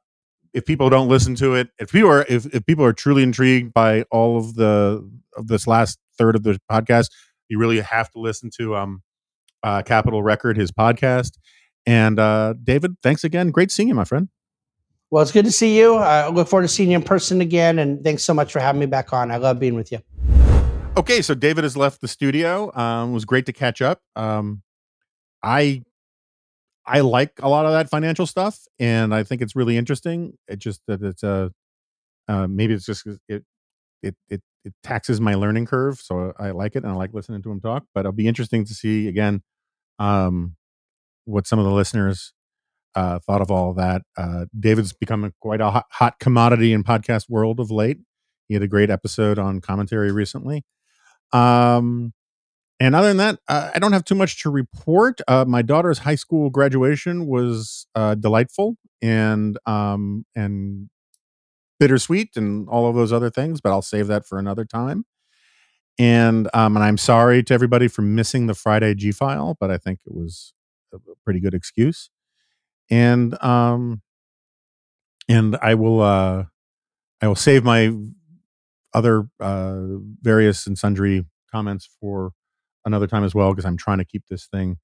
if people don't listen to it, if people are if, if people are truly intrigued by all of the of this last third of the podcast, you really have to listen to um uh Capital Record, his podcast. And uh David, thanks again. Great seeing you, my friend. Well, it's good to see you. I look forward to seeing you in person again. And thanks so much for having me back on. I love being with you. Okay, so David has left the studio. Um, it was great to catch up. Um, I I like a lot of that financial stuff, and I think it's really interesting. It just that it's a uh, maybe it's just it it it it taxes my learning curve, so I like it and I like listening to him talk. But it'll be interesting to see again um, what some of the listeners uh, thought of all of that. Uh, David's become quite a hot, hot commodity in podcast world of late. He had a great episode on commentary recently. Um, and other than that, uh, I don't have too much to report. Uh, my daughter's high school graduation was uh, delightful and um, and bittersweet and all of those other things, but I'll save that for another time. And um, and I'm sorry to everybody for missing the Friday G file, but I think it was a pretty good excuse. And um, and I will uh, I will save my other uh, various and sundry comments for another time as well because I'm trying to keep this thing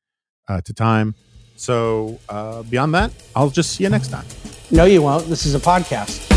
uh, to time. So uh, beyond that, I'll just see you next time. No, you won't. This is a podcast.